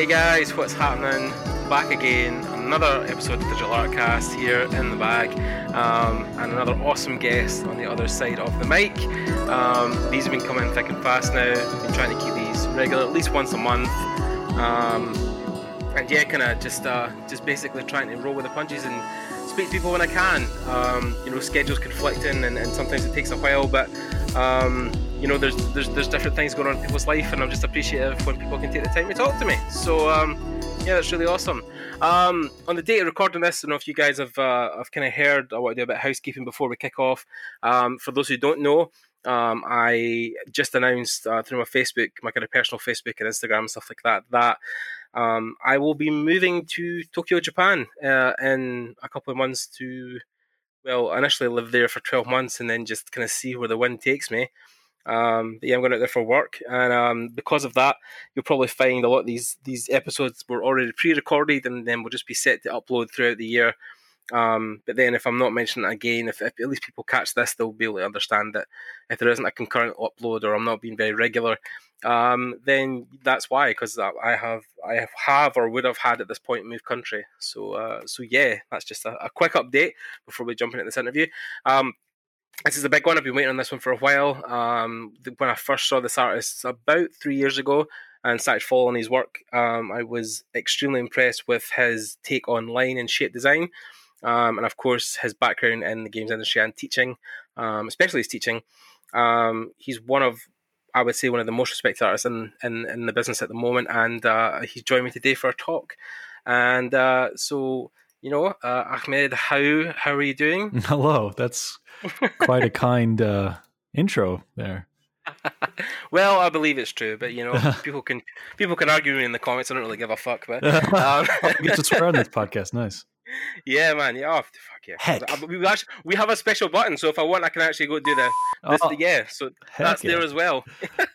Hey guys, what's happening? Back again, another episode of Digital Artcast here in the bag, um, and another awesome guest on the other side of the mic. Um, these have been coming thick and fast now. Been trying to keep these regular, at least once a month. Um, and yeah, kind of just uh, just basically trying to roll with the punches and speak to people when I can. Um, you know, schedules conflicting, and, and sometimes it takes a while, but um, you know, there's, there's there's different things going on in people's life, and I'm just appreciative when people can take the time to talk to me. So um, yeah, that's really awesome. Um, on the date of recording this, I don't know if you guys have uh, have kind of heard. what I do a bit of housekeeping before we kick off. Um, for those who don't know, um, I just announced uh, through my Facebook, my kind of personal Facebook and Instagram stuff like that, that um, I will be moving to Tokyo, Japan, uh, in a couple of months to, well, initially live there for 12 months and then just kind of see where the wind takes me. Um, yeah, I'm going out there for work, and um, because of that, you'll probably find a lot of these these episodes were already pre-recorded, and then will just be set to upload throughout the year. Um, but then, if I'm not mentioning it again, if, if, at least people catch this, they'll be able to understand that if there isn't a concurrent upload or I'm not being very regular, um, then that's why. Because I have, I have, or would have had at this point moved country. So, uh, so yeah, that's just a, a, quick update before we jump into this interview. This is a big one. I've been waiting on this one for a while. Um, when I first saw this artist about three years ago and started following his work, um, I was extremely impressed with his take on line and shape design. Um, and of course, his background in the games industry and teaching, um, especially his teaching. Um, he's one of, I would say, one of the most respected artists in, in, in the business at the moment. And uh, he's joined me today for a talk. And uh, so, you know, uh, Ahmed, how how are you doing? Hello. That's quite a kind uh, intro there. well, I believe it's true, but you know, people can people can argue me in the comments. I don't really give a fuck, but um, get to swear on this podcast. Nice. Yeah, man. Yeah, oh, fuck yeah. Heck. We actually we have a special button, so if I want, I can actually go do the, this, oh, yeah. So that's yeah. there as well.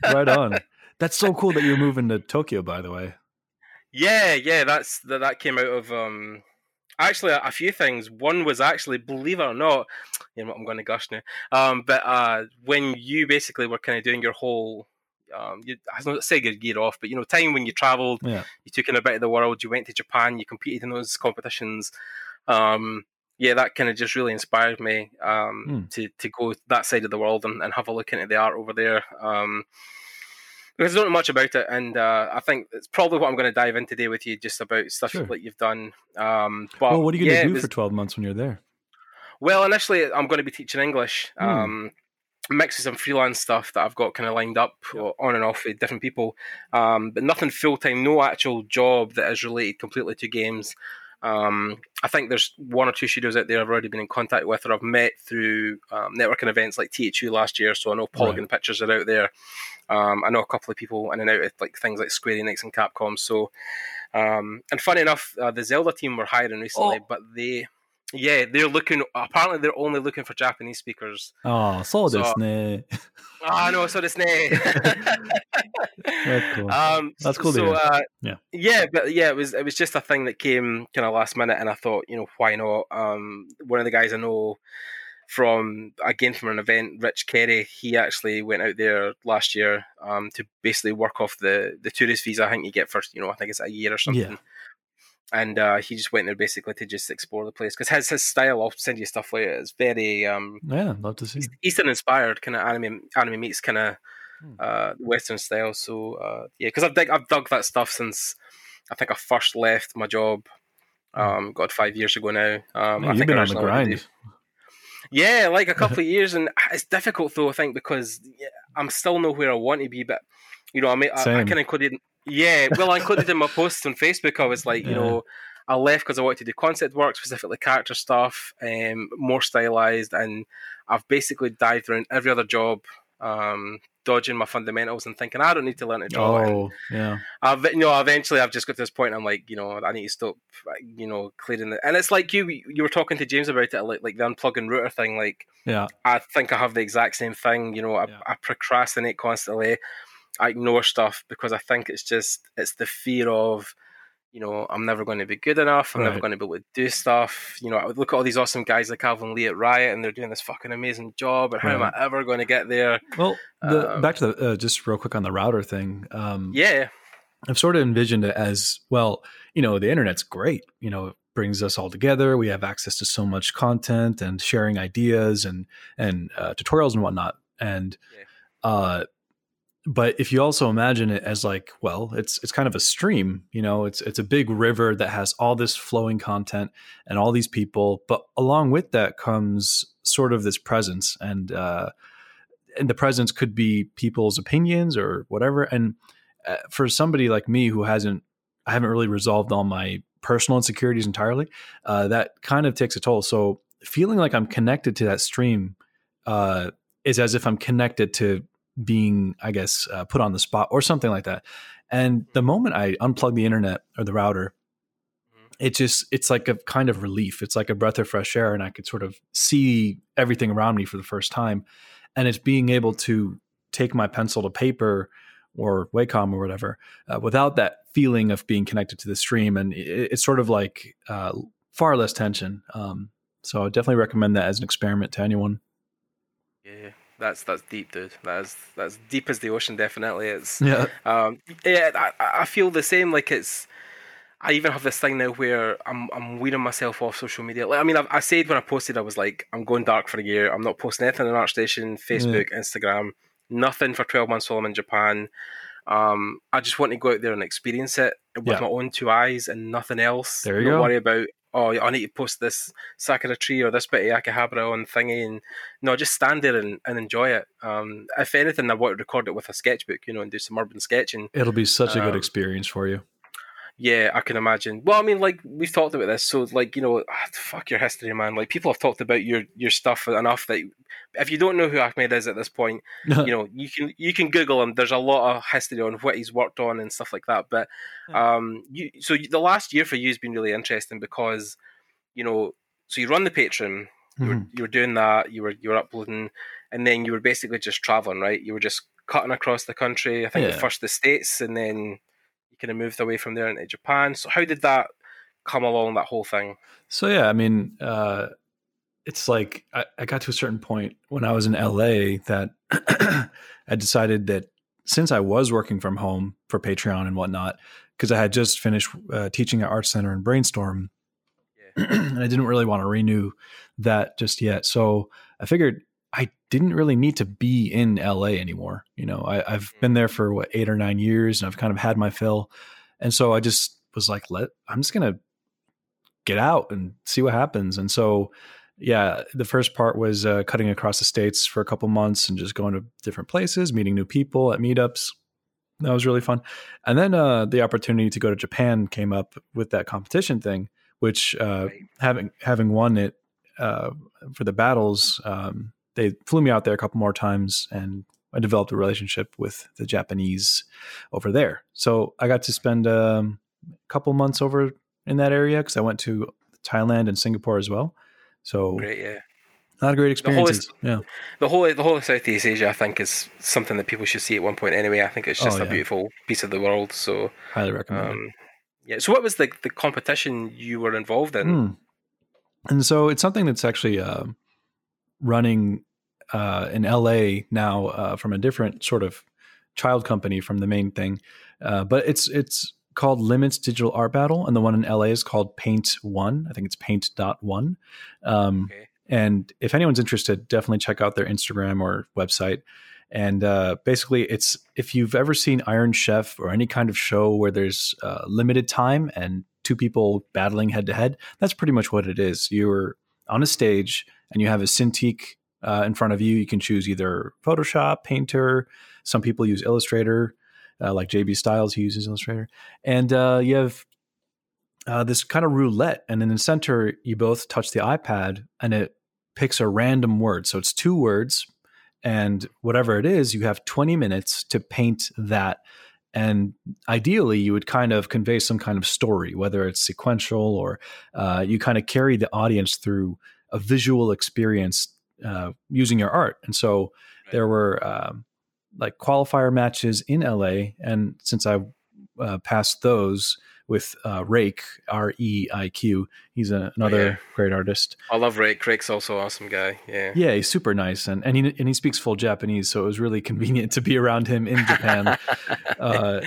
right on. That's so cool that you're moving to Tokyo. By the way. Yeah, yeah. That's that. That came out of um actually a, a, few things. One was actually, believe it or not, you know, what I'm going to gush now. Um, but uh, when you basically were kind of doing your whole, um, you, I don't say your gear off, but you know, time when you travelled, yeah. you took in a bit of the world, you went to Japan, you competed in those competitions. Um, yeah, that kind of just really inspired me um, mm. to to go that side of the world and, and have a look into the art over there. Um, because I don't know much about it, and uh, I think it's probably what I'm going to dive in today with you, just about stuff sure. that you've done. Um, but well, what are you going to yeah, do was, for 12 months when you're there? Well, initially, I'm going to be teaching English. Hmm. Um, mix some freelance stuff that I've got kind of lined up on and off with different people, um, but nothing full time, no actual job that is related completely to games. Um, I think there's one or two studios out there I've already been in contact with or I've met through um, networking events like THU last year. So I know Polygon right. Pictures are out there. Um, I know a couple of people in and out of like things like Square Enix and Capcom. So, um, and funny enough, uh, the Zelda team were hiring recently, oh. but they yeah, they're looking. Apparently, they're only looking for Japanese speakers. Oh, so, this ne. Ah, no, so this ne. That's cool. Um, That's cool. So, uh, yeah, yeah, but yeah, it was it was just a thing that came kind of last minute, and I thought, you know, why not? Um, one of the guys I know from again from an event, Rich Kerry, he actually went out there last year um, to basically work off the the tourist visa. I think you get for you know, I think it's a year or something. Yeah and uh, he just went there basically to just explore the place because his his style. I'll send you stuff later. It's very um, yeah, love to see Eastern inspired kind of anime anime meets kind of hmm. uh, Western style. So uh, yeah, because I've dug, I've dug that stuff since I think I first left my job. Hmm. Um, God, five years ago now. Um, yeah, I you've been on the grind. Yeah, like a couple of years, and it's difficult though. I think because I'm still nowhere I want to be, but you know, I mean, I, I kind of yeah, well, I included in my posts on Facebook. I was like, you know, I left because I wanted to do concept work, specifically character stuff, um, more stylized, and I've basically dived around every other job, um, dodging my fundamentals and thinking I don't need to learn to draw. Oh, yeah. I've, you know, eventually I've just got to this point. I'm like, you know, I need to stop, you know, clearing it. And it's like you, you were talking to James about it, like like the unplugging router thing. Like, yeah, I think I have the exact same thing. You know, I, yeah. I procrastinate constantly. I ignore stuff because I think it's just it's the fear of you know, I'm never going to be good enough. I'm right. never going to be able to do stuff. You know, I would look at all these awesome guys like Calvin Lee at Riot, and they're doing this fucking amazing job. And how right. am I ever going to get there? Well, the, um, back to the uh, just real quick on the router thing. Um, yeah, I've sort of envisioned it as well. You know, the internet's great. You know, it brings us all together. We have access to so much content and sharing ideas and and uh, tutorials and whatnot. And yeah. uh, but if you also imagine it as like, well, it's it's kind of a stream. You know, it's it's a big river that has all this flowing content and all these people. But along with that comes sort of this presence and. Uh, and the presence could be people's opinions or whatever. And uh, for somebody like me who hasn't, I haven't really resolved all my personal insecurities entirely. Uh, that kind of takes a toll. So feeling like I'm connected to that stream uh, is as if I'm connected to being, I guess, uh, put on the spot or something like that. And the moment I unplug the internet or the router, mm-hmm. it just it's like a kind of relief. It's like a breath of fresh air, and I could sort of see everything around me for the first time and it's being able to take my pencil to paper or Wacom or whatever uh, without that feeling of being connected to the stream, and it, it's sort of like uh, far less tension. Um, so I definitely recommend that as an experiment to anyone. Yeah, that's that's deep, dude. That's that's deep as the ocean. Definitely, it's yeah. Um, yeah, I, I feel the same. Like it's I even have this thing now where I'm I'm weaning myself off social media. Like, I mean, I've, i said when I posted, I was like, I'm going dark for a year. I'm not posting anything on ArtStation, Facebook, yeah. Instagram, nothing for 12 months while I'm in Japan. Um, I just want to go out there and experience it with yeah. my own two eyes and nothing else. There you Don't go. worry about oh, I need to post this Sakura tree or this bit of Akihabara on thingy, and no, just stand there and, and enjoy it. Um, if anything, I want to record it with a sketchbook, you know, and do some urban sketching. It'll be such a um, good experience for you. Yeah, I can imagine. Well, I mean, like we've talked about this, so like you know, ah, fuck your history, man. Like people have talked about your your stuff enough that if you don't know who Ahmed is at this point, you know you can you can Google him. There's a lot of history on what he's worked on and stuff like that. But um, you so the last year for you has been really interesting because you know, so you run the Patreon, you were, mm-hmm. you were doing that, you were you were uploading, and then you were basically just traveling, right? You were just cutting across the country. I think yeah. first the states, and then you kind of moved away from there into Japan. So how did that come along? That whole thing. So yeah, I mean, uh, it's like I, I, got to a certain point when I was in LA that I decided that since I was working from home for Patreon and whatnot, because I had just finished uh, teaching at Art Center and Brainstorm, yeah. and I didn't really want to renew that just yet. So I figured I didn't really need to be in LA anymore. You know, I, have been there for what eight or nine years, and I've kind of had my fill. And so I just was like, let I'm just gonna get out and see what happens. And so, yeah, the first part was uh, cutting across the states for a couple months and just going to different places, meeting new people at meetups. That was really fun. And then uh, the opportunity to go to Japan came up with that competition thing, which uh, right. having having won it uh, for the battles. Um, they flew me out there a couple more times and I developed a relationship with the Japanese over there. So I got to spend um, a couple months over in that area because I went to Thailand and Singapore as well. So great, yeah. Not a great experience. Yeah, the whole the whole of Southeast Asia, I think, is something that people should see at one point. Anyway, I think it's just oh, yeah. a beautiful piece of the world. So highly recommend. Um, yeah. So, what was the the competition you were involved in? Mm. And so it's something that's actually uh, running uh, in LA now uh, from a different sort of child company from the main thing, uh, but it's it's called Limits Digital Art Battle, and the one in LA is called Paint One. I think it's Paint Dot One. Um, okay. And if anyone's interested, definitely check out their Instagram or website. And uh, basically, it's if you've ever seen Iron Chef or any kind of show where there's uh, limited time and two people battling head to head, that's pretty much what it is. You're on a stage and you have a Cintiq uh, in front of you. You can choose either Photoshop, Painter. Some people use Illustrator, uh, like JB Styles, he uses Illustrator. And uh, you have uh, this kind of roulette. And in the center, you both touch the iPad and it picks a random word. So it's two words. And whatever it is, you have 20 minutes to paint that. And ideally, you would kind of convey some kind of story, whether it's sequential or uh, you kind of carry the audience through a visual experience uh, using your art. And so right. there were um, like qualifier matches in LA, and since I uh, passed those with uh, Reiq R E I Q, he's a, another oh, yeah. great artist. I love Reiq. Reiq's also awesome guy. Yeah, yeah, he's super nice, and and he and he speaks full Japanese, so it was really convenient to be around him in Japan. Uh,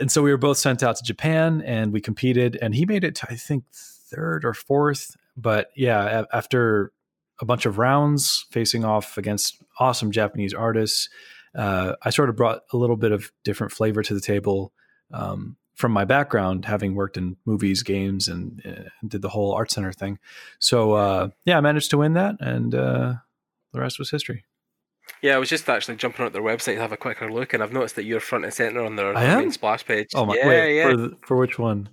and so we were both sent out to Japan, and we competed, and he made it to I think third or fourth. But yeah, after a bunch of rounds facing off against awesome Japanese artists, uh, I sort of brought a little bit of different flavor to the table. Um, from my background, having worked in movies, games, and, uh, did the whole art center thing. So uh, yeah, I managed to win that, and uh, the rest was history. Yeah, I was just actually jumping on their website to have a quicker look, and I've noticed that you're front and center on their, main splash page. Oh my! Yeah, wait, yeah. For, the, for which one?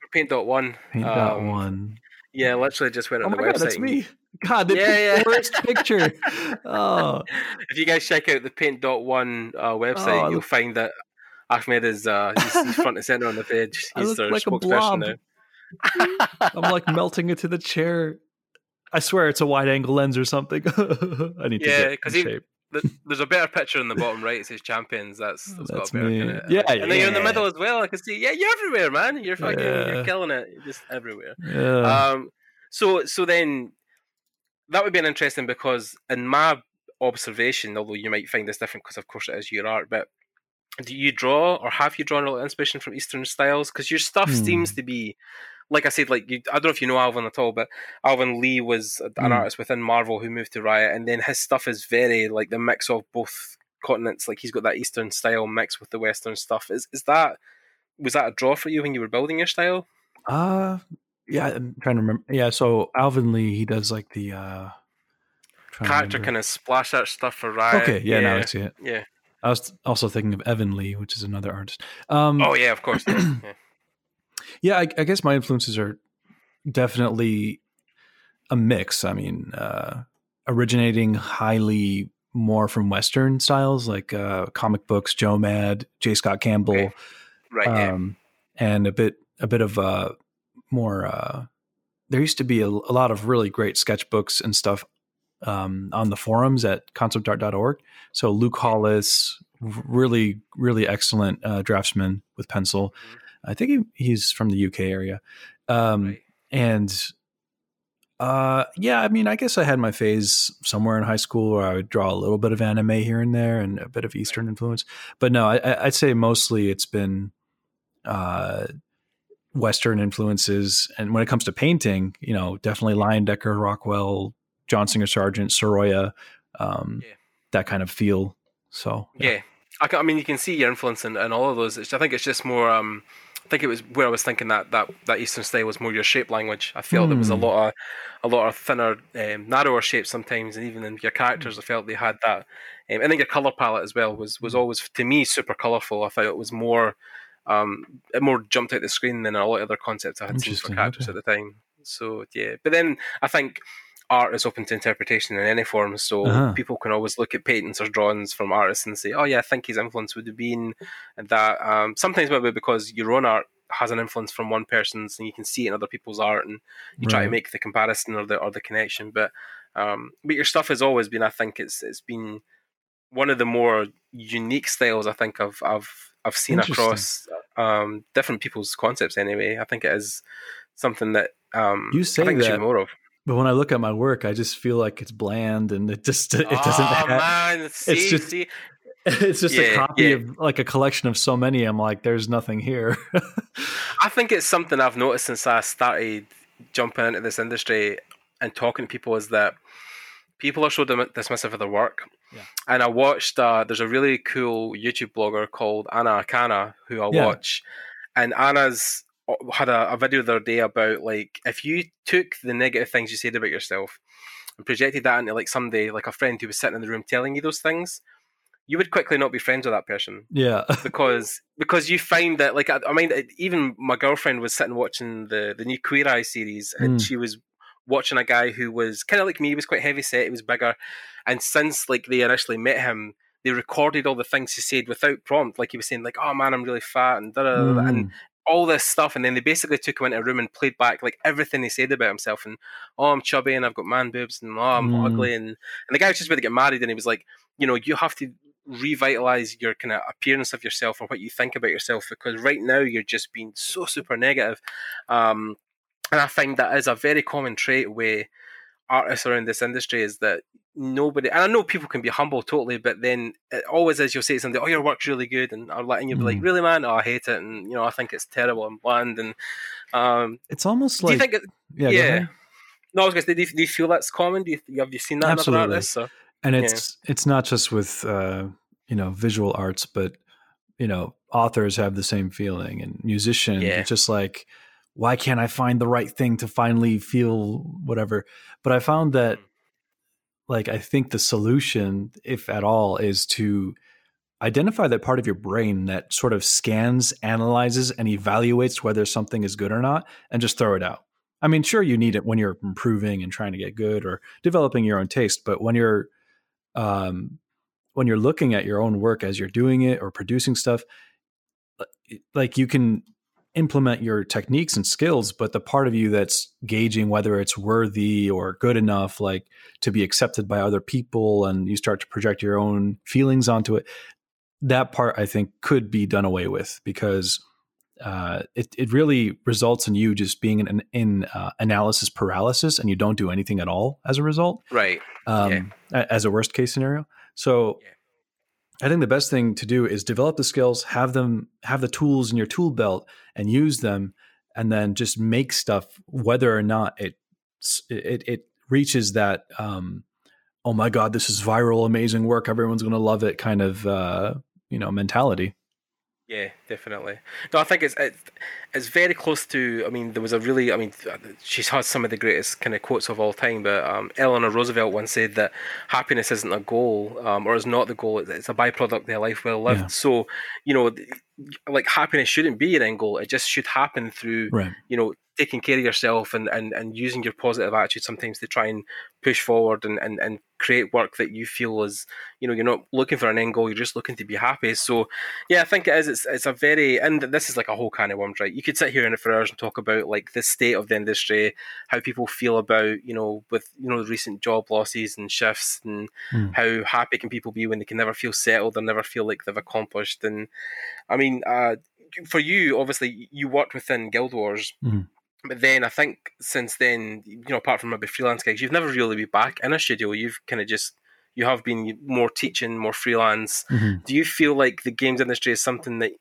For Paint Dot One. Paint Dot um, One. Yeah, literally just went on oh the website. God, that's me. God, the yeah, yeah. worst picture. Oh. If you guys check out the Paint Dot One uh, website, oh, you'll find that Ahmed is uh, he's, he's front and center on the page. He's I look their like a spokesperson blob. now. I'm like melting into the chair. I swear it's a wide angle lens or something. I need Yeah, to get in he- shape. The- There's a better picture in the bottom right. It says champions. That's that's, That's got a better me. in it. Yeah, and then you're in the middle as well. I can see. Yeah, you're everywhere, man. You're fucking. Yeah. You're killing it. You're just everywhere. Yeah. Um, so so then that would be an interesting because in my observation, although you might find this different because of course it is your art, but do you draw or have you drawn a lot of inspiration from Eastern styles? Because your stuff Hmm. seems to be, like I said, like you, I don't know if you know Alvin at all, but Alvin Lee was an Hmm. artist within Marvel who moved to Riot, and then his stuff is very like the mix of both continents. Like he's got that Eastern style mixed with the Western stuff. Is is that was that a draw for you when you were building your style? Uh yeah, I'm trying to remember. Yeah, so Alvin Lee, he does like the uh Character kind of splash art stuff for Riot. Okay, yeah, now I see it. yeah. I was also thinking of Evan Lee, which is another artist. Um Oh yeah, of course. Yeah. yeah. I, I guess my influences are definitely a mix. I mean, uh, originating highly more from Western styles like uh, comic books, Joe Mad, J. Scott Campbell, Okay. Right. yeah. um, and a bit a bit of uh, more. Uh, there used to be a, a lot of really great sketchbooks and stuff um, on the forums at conceptart.org. So Luke Hollis, really really excellent uh, draftsman with pencil. I think he, he's from the UK area, um, Right. and uh, yeah, I mean, I guess I had my phase somewhere in high school where I would draw a little bit of anime here and there and a bit of Eastern influence. But no, I, I'd say mostly it's been uh, Western influences. And when it comes to painting, you know, definitely Leyendecker, Rockwell, John Singer Sargent, Sorolla, um, Yeah. that kind of feel. So Yeah, I, can, I mean, you can see your influence in, in all of those. It's, I think it's just more. Um, I think it was where I was thinking that, that, that Eastern style was more your shape language. I felt there was a Hmm. lot of a lot of thinner, um, narrower shapes sometimes, and even in your characters, I felt they had that. Um, I think your color palette as well was was Hmm. always to me super colorful. I thought it was more, um, it more jumped out the screen than a lot of other concepts I had seen for characters okay. at the time. So yeah, but then I think art is open to interpretation in any form. So Uh-huh. people can always look at paintings or drawings from artists and say, "Oh yeah, I think his influence would have been that." Um, sometimes maybe because your own art has an influence from one person's, and you can see it in other people's art, and you try to make the comparison or the or the connection. But um, but your stuff has always been, I think, it's it's been one of the more unique styles I think I've I've I've seen across um, different people's concepts. Anyway, I think it is something that um, You say I think there should that, more of. But when I look at my work, I just feel like it's bland and it just it doesn't oh, have, man, see, just- see, it's just a copy yeah. of like a collection of so many. I'm like, there's nothing here. I think it's something I've noticed since I started jumping into this industry and talking to people is that people are so dismissive of their work. Yeah. And I watched, uh, there's a really cool YouTube blogger called Anna Akana who I Yeah. watch. And Anna's had a, a video the other day about like if you took the negative things you said about yourself and projected that into like somebody, like a friend who was sitting in the room telling you those things, you would quickly not be friends with that person yeah. because because you find that like I, I mean even my girlfriend was sitting watching the the new Queer Eye series and Mm. she was watching a guy who was kind of like me he was quite heavy set he was bigger and since like they initially met him they recorded all the things he said without prompt like he was saying like oh man I'm really fat and da, da, da, da, and Mm. All this stuff and then they basically took him into a room and played back like everything he said about himself and oh I'm chubby and I've got man boobs and oh I'm Mm. ugly and and the guy was just about to get married and he was like you know you have to revitalize your kind of appearance of yourself or what you think about yourself because right now you're just being so super negative um and I find that is a very common trait with artists around this industry is that nobody. And I know people can be humble totally, but then it always is you'll say something, "Oh, your work's really good," and or letting you'll be like, Mm. "Really, man? Oh, I hate it," and you know, I think it's terrible and bland. And um, It's almost do like you think? It, yeah, yeah. no, I was to say, do you, do you feel that's common? Do you have you seen that in other Absolutely. artists? Or? and Yeah. it's it's not just with uh, you know visual arts, but you know authors have the same feeling, and musicians. Yeah. It's just like why can't I find the right thing to finally feel whatever? But I found that Mm. Like I think the solution, if at all, is to identify that part of your brain that sort of scans, analyzes, and evaluates whether something is good or not, and just throw it out. I mean, sure, you need it when you're improving and trying to get good or developing your own taste, but when you're um, when you're looking at your own work as you're doing it or producing stuff, like you can implement your techniques and skills, but the part of you that's gauging whether it's worthy or good enough, like to be accepted by other people, and you start to project your own feelings onto it, that part I think could be done away with because uh, it it really results in you just being in, in uh, analysis paralysis, and you don't do anything at all as a result Right. um, a- as a worst case scenario. So Yeah. I think the best thing to do is develop the skills, have them, have the tools in your tool belt, and use them, and then just make stuff, whether or not it it it reaches that. Um, oh my god, this is viral, amazing work. Everyone's going to love it. Kind of uh, you know mentality. Yeah, definitely. No, I think it's it's, it's very close to. I mean, there was a really. I mean, she has some of the greatest kind of quotes of all time. But um, Eleanor Roosevelt once said that happiness isn't a goal, um, or is not the goal. It's, it's a byproduct of a life well lived. Yeah. So, you know, like happiness shouldn't be an end goal. It just should happen through Right. you know taking care of yourself and, and, and using your positive attitude sometimes to try and push forward and, and, and create work that you feel is you know you're not looking for an end goal you're just looking to be happy so yeah i think it is it's, it's a very and this is like a whole can of worms right you could sit here in it for hours and talk about like the state of the industry how people feel about you know with you know the recent job losses and shifts and Hmm. how happy can people be when they can never feel settled or never feel like they've accomplished and i mean uh for you obviously you worked within guild wars Mhm. But then I think since then, you know, apart from maybe freelance gigs, you've never really been back in a studio. You've kind of just you have been more teaching, more freelance. Mhm. Do you feel like the games industry is something that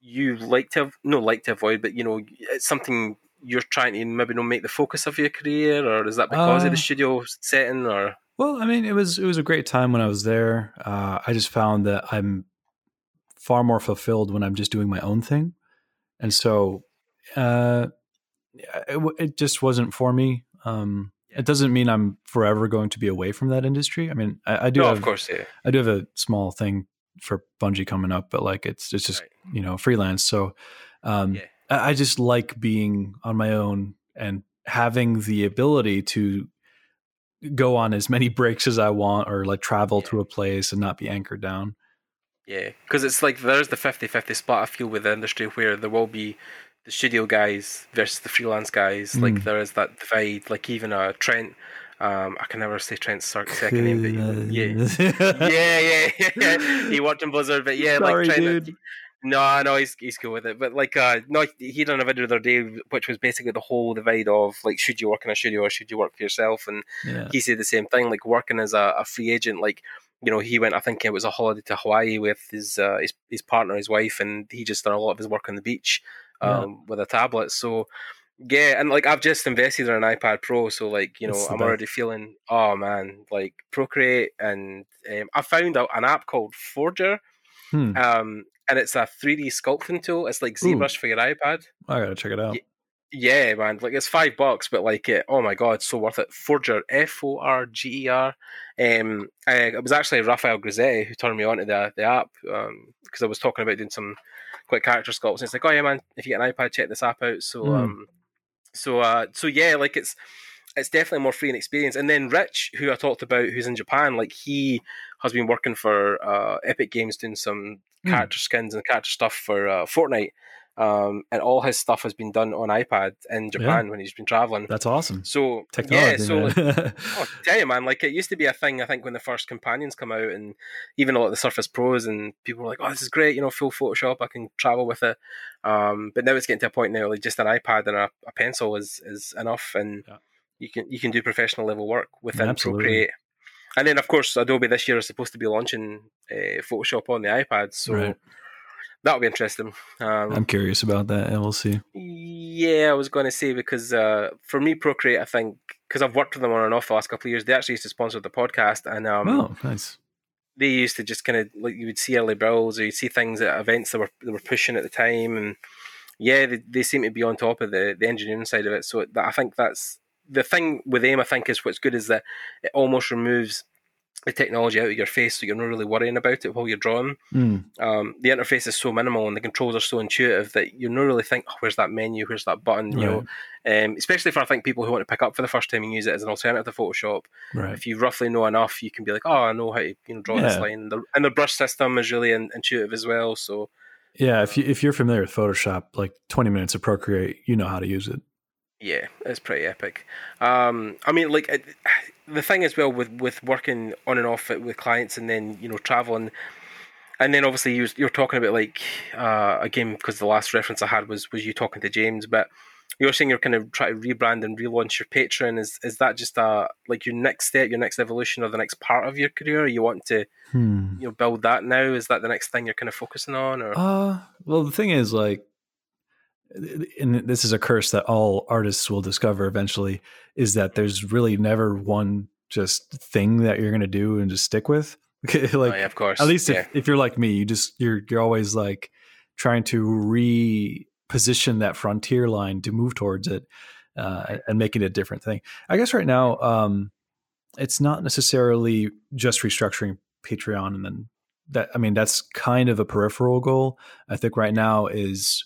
you like to have, no like to avoid, but you know, it's something you're trying to maybe not make the focus of your career, or is that because of Uh, the studio setting, or Well, I mean, it was it was a great time when I was there. Uh, I just found that I'm far more fulfilled when I'm just doing my own thing, and so uh, it, it just wasn't for me. Um, It doesn't mean I'm forever going to be away from that industry. I mean, I, I do no, have of course, yeah, I do have a small thing for Bungie coming up, but like it's it's just Right. you know freelance. So um, Yeah. I, I just like being on my own and having the ability to go on as many breaks as I want or like travel to a place and not be anchored down. yeah, because it's like there's the 50-50 split. I feel with the industry where there will be the studio guys versus the freelance guys. Like Mm. there is that divide. Like even uh, Trent, um, I can never say Trent's sec- second name, but yeah. yeah, yeah, yeah. He worked in Blizzard, but yeah, Sorry, like Trent. dude. No, no, he's he's cool with it. But like, uh, no, he done a video the other day, which was basically the whole divide of like, should you work in a studio or should you work for yourself? And Yeah. he said the same thing, like working as a, a free agent, like. You know, he went. I think it was a holiday to Hawaii with his uh, his his partner, his wife, and he just done a lot of his work on the beach Yeah. um, with a tablet. So, yeah, and like I've just invested in an iPad Pro, so like you know I'm best. already feeling. Oh man, like Procreate, and um, I found out an app called Forger, Hmm. um, and it's a 3D sculpting tool. It's like Ooh. ZBrush for your iPad. I gotta check it out. Yeah. Yeah, man, like it's five bucks, but like it, oh my god, so worth it. Forger, F O R G E R. Um, I, it was actually Raphael Grassetti who turned me on to the the app because I was talking about doing some quick character sculpts. And it's like, oh yeah, man, if you get an iPad, check this app out. So, Mm. um, so, uh, so yeah, like it's it's definitely more free and experience. And then Rich, who I talked about, who's in Japan, like he has been working for uh, Epic Games doing some Hmm. character skins and character stuff for uh, Fortnite. Um, and all his stuff has been done on iPad in Japan when he's been traveling. That's awesome. So Technology. yeah, so man. oh, tell you, man, like it used to be a thing. I think when the first companions come out, and even a lot of the Surface Pros, and people were like, "Oh, this is great," you know, full Photoshop. I can travel with it. Um, but now it's getting to a point now, like just an iPad and a, a pencil is is enough, and Yeah. you can you can do professional level work within Absolutely. Procreate. and then of course Adobe this year is supposed to be launching uh, Photoshop on the iPad, so right. That'll be interesting. Um, I'm curious about that, and we'll see. Yeah, I was going to say because uh, for me, Procreate, I think because I've worked with them on and off the last couple of years, they actually used to sponsor the podcast, and um, oh, nice. They used to just kind of like you would see early bills or you'd see things at events that were they were pushing at the time, and yeah, they, they seem to be on top of the the engineering side of it. So that, I think that's the thing with them. I think is what's good is that it almost removes the technology out of your face, so you're not really worrying about it while you're drawing. Mm. Um, the interface is so minimal and the controls are so intuitive that you don't really think, oh, "Where's that menu? Where's that button?" You know, um, especially for I think people who want to pick up for the first time and use it as an alternative to Photoshop. Right. If you roughly know enough, you can be like, "Oh, I know how to you know draw yeah. this line." And the, and the brush system is really in, intuitive as well. So, yeah, if you if you're familiar with Photoshop, like 20 minutes of Procreate, you know how to use it. Yeah, it's pretty epic. Um, I mean, like the thing as well with with working on and off with clients, and then you know traveling, and then obviously you you're talking about like uh, again because the last reference I had was was you talking to James, but you're saying you're kind of trying to rebrand and relaunch your Patreon. Is is that just a like your next step, your next evolution, or the next part of your career? you want to hmm. you know build that now? Is that the next thing you're kind of focusing on? Or uh, well, the thing is like and this is a curse that all artists will discover eventually is that there's really never one just thing that you're going to do and just stick with. Like oh, yeah, of course. at least yeah. if, if you're like me you just you're you're always like trying to reposition that frontier line to move towards it uh, and making it a different thing. I guess right now um, it's not necessarily just restructuring patreon and then that i mean that's kind of a peripheral goal. I think right now is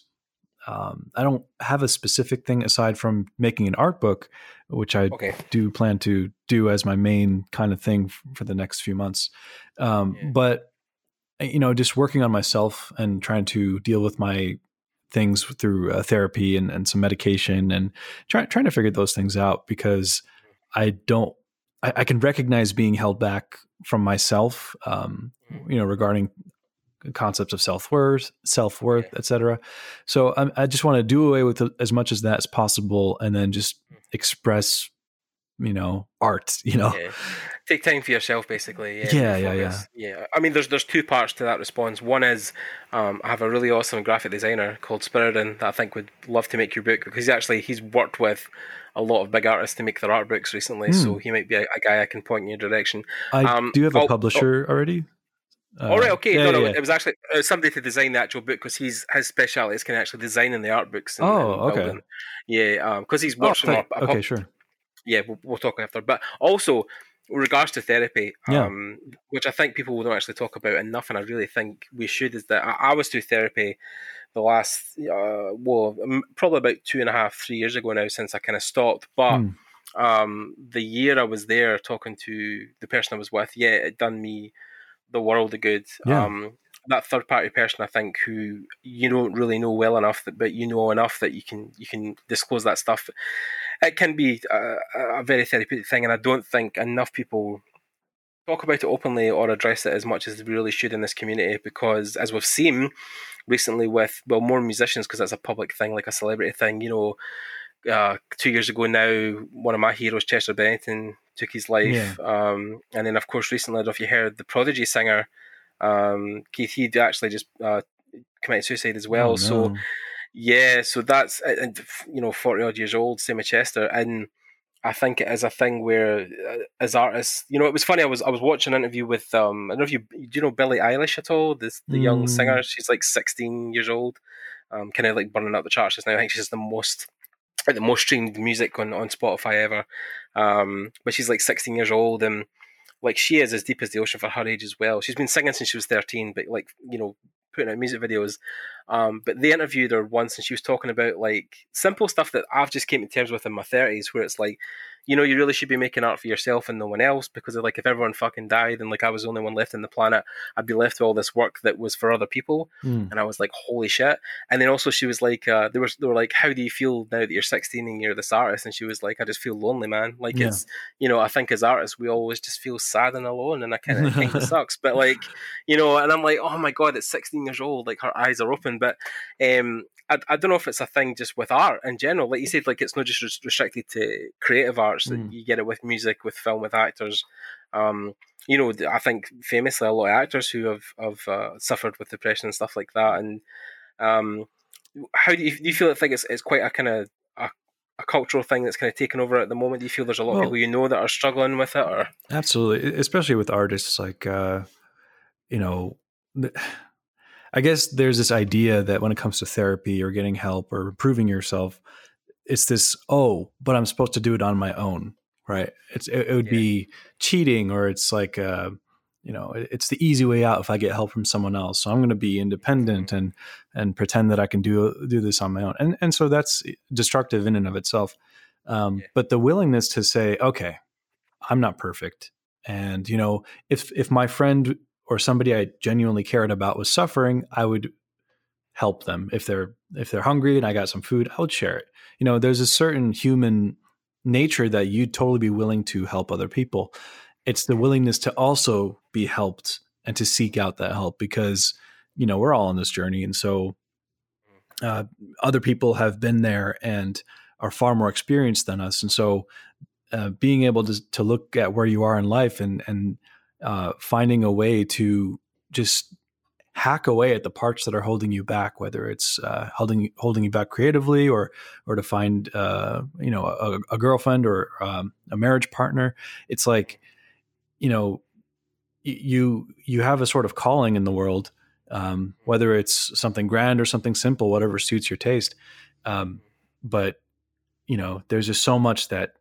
um, I don't have a specific thing aside from making an art book, which I okay. do plan to do as my main kind of thing for the next few months. Um, yeah. But eh, you know, just working on myself and trying to deal with my things through uh, therapy and, and some medication and try, trying to figure those things out because I don't. I, I can recognize being held back from myself, um, mm. you know, regarding concepts of self worth, self worth, yeah. etc. So I, I just want to do away with as much as that as possible, and then just mm. express, you know, art. You know, yeah. take time for yourself, basically. Yeah, yeah, yeah, yeah, yeah. I mean, there's there's two parts to that response. One is um, I have a really awesome graphic designer called Spiridon that I think would love to make your book because he actually he's worked with a lot of big artists to make their art books recently, mm. so he might be a, a, guy I can point in your direction. I um, do you have a publisher already? Uh, All right, okay. Yeah, no, no, yeah. it was actually uh, somebody to design the actual book because he's his speciality is kind of actually designing the art books. And, oh, and okay. Yeah, because um, he's watching. Oh, a, okay, sure. Yeah, we'll, we'll, talk after. But also, regards to therapy, yeah. um, which I think people don't actually talk about enough, and I really think we should, is that I, I was through therapy the last, uh, well, probably about two and a half, three years ago now since I kind of stopped. But mm. um, the year I was there talking to the person I was with, yeah, it done me the world of good. Yeah. Um, that third party person, I think, who you don't really know well enough, that, but you know enough that you can you can disclose that stuff. It can be a, a very therapeutic thing, and I don't think enough people talk about it openly or address it as much as we really should in this community because as we've seen recently with well more musicians because that's a public thing like a celebrity thing you know uh, two years ago now one of my heroes chester bennington took his life. Yeah. Um, and then, of course, recently, I don't know if you heard the Prodigy singer um, Keith Head actually just uh, committed suicide as well. Oh, no. So, yeah, so that's and you know, forty odd years old, same with Chester, and I think it is a thing where, uh, as artists, you know, it was funny. I was I was watching an interview with um, I don't know if you do you know Billie Eilish at all? This the mm. young singer. She's like sixteen years old, um, kind of like burning up the charts just now. I think she's the most the most streamed music on, on Spotify ever. Um, but she's like 16 years old and like she is as deep as the ocean for her age as well. She's been singing since she was 13, but like, you know, putting out music videos. Um, but they interviewed her once and she was talking about like simple stuff that I've just came to terms with in my 30s where it's like, you know, you really should be making art for yourself and no one else because like if everyone fucking died and like I was the only one left in the planet, I'd be left with all this work that was for other people. Mm. And I was like, holy shit. And then also she was like, uh, they were they were like, how do you feel now that you're 16 and you're this artist? And she was like, I just feel lonely, man. Like yeah. it's, you know, I think as artists we always just feel sad and alone, and I kind of think it sucks. But like, you know, and I'm like, oh my god, it's 16 years old, like her eyes are open. But um, I, I don't know if it's a thing just with art in general. Like you said, like it's not just restricted to creative art arts. Mm. You get it with music, with film, with actors. Um, you know, I think famously a lot of actors who have have uh, suffered with depression and stuff like that. And um, how do you, do you feel? I think it's it's quite a kind of a, a, cultural thing that's kind of taken over at the moment. Do you feel there's a lot well, of people you know that are struggling with it? Or absolutely, especially with artists like uh, you know. I guess there's this idea that when it comes to therapy or getting help or improving yourself, it's this oh, but I'm supposed to do it on my own, right? It's it, it would yeah. be cheating, or it's like uh, you know, it's the easy way out if I get help from someone else. So I'm going to be independent mm-hmm. and and pretend that I can do do this on my own, and and so that's destructive in and of itself. Um, yeah. But the willingness to say, okay, I'm not perfect, and you know, if if my friend or somebody I genuinely cared about was suffering, I would help them if they're if they're hungry and I got some food, I would share it. You know, there's a certain human nature that you'd totally be willing to help other people. It's the willingness to also be helped and to seek out that help because you know we're all on this journey, and so uh, other people have been there and are far more experienced than us, and so uh, being able to to look at where you are in life and and uh, finding a way to just hack away at the parts that are holding you back, whether it's uh, holding holding you back creatively or or to find uh, you know a, a girlfriend or um, a marriage partner. It's like you know you you have a sort of calling in the world, um, whether it's something grand or something simple, whatever suits your taste. Um, but you know, there's just so much that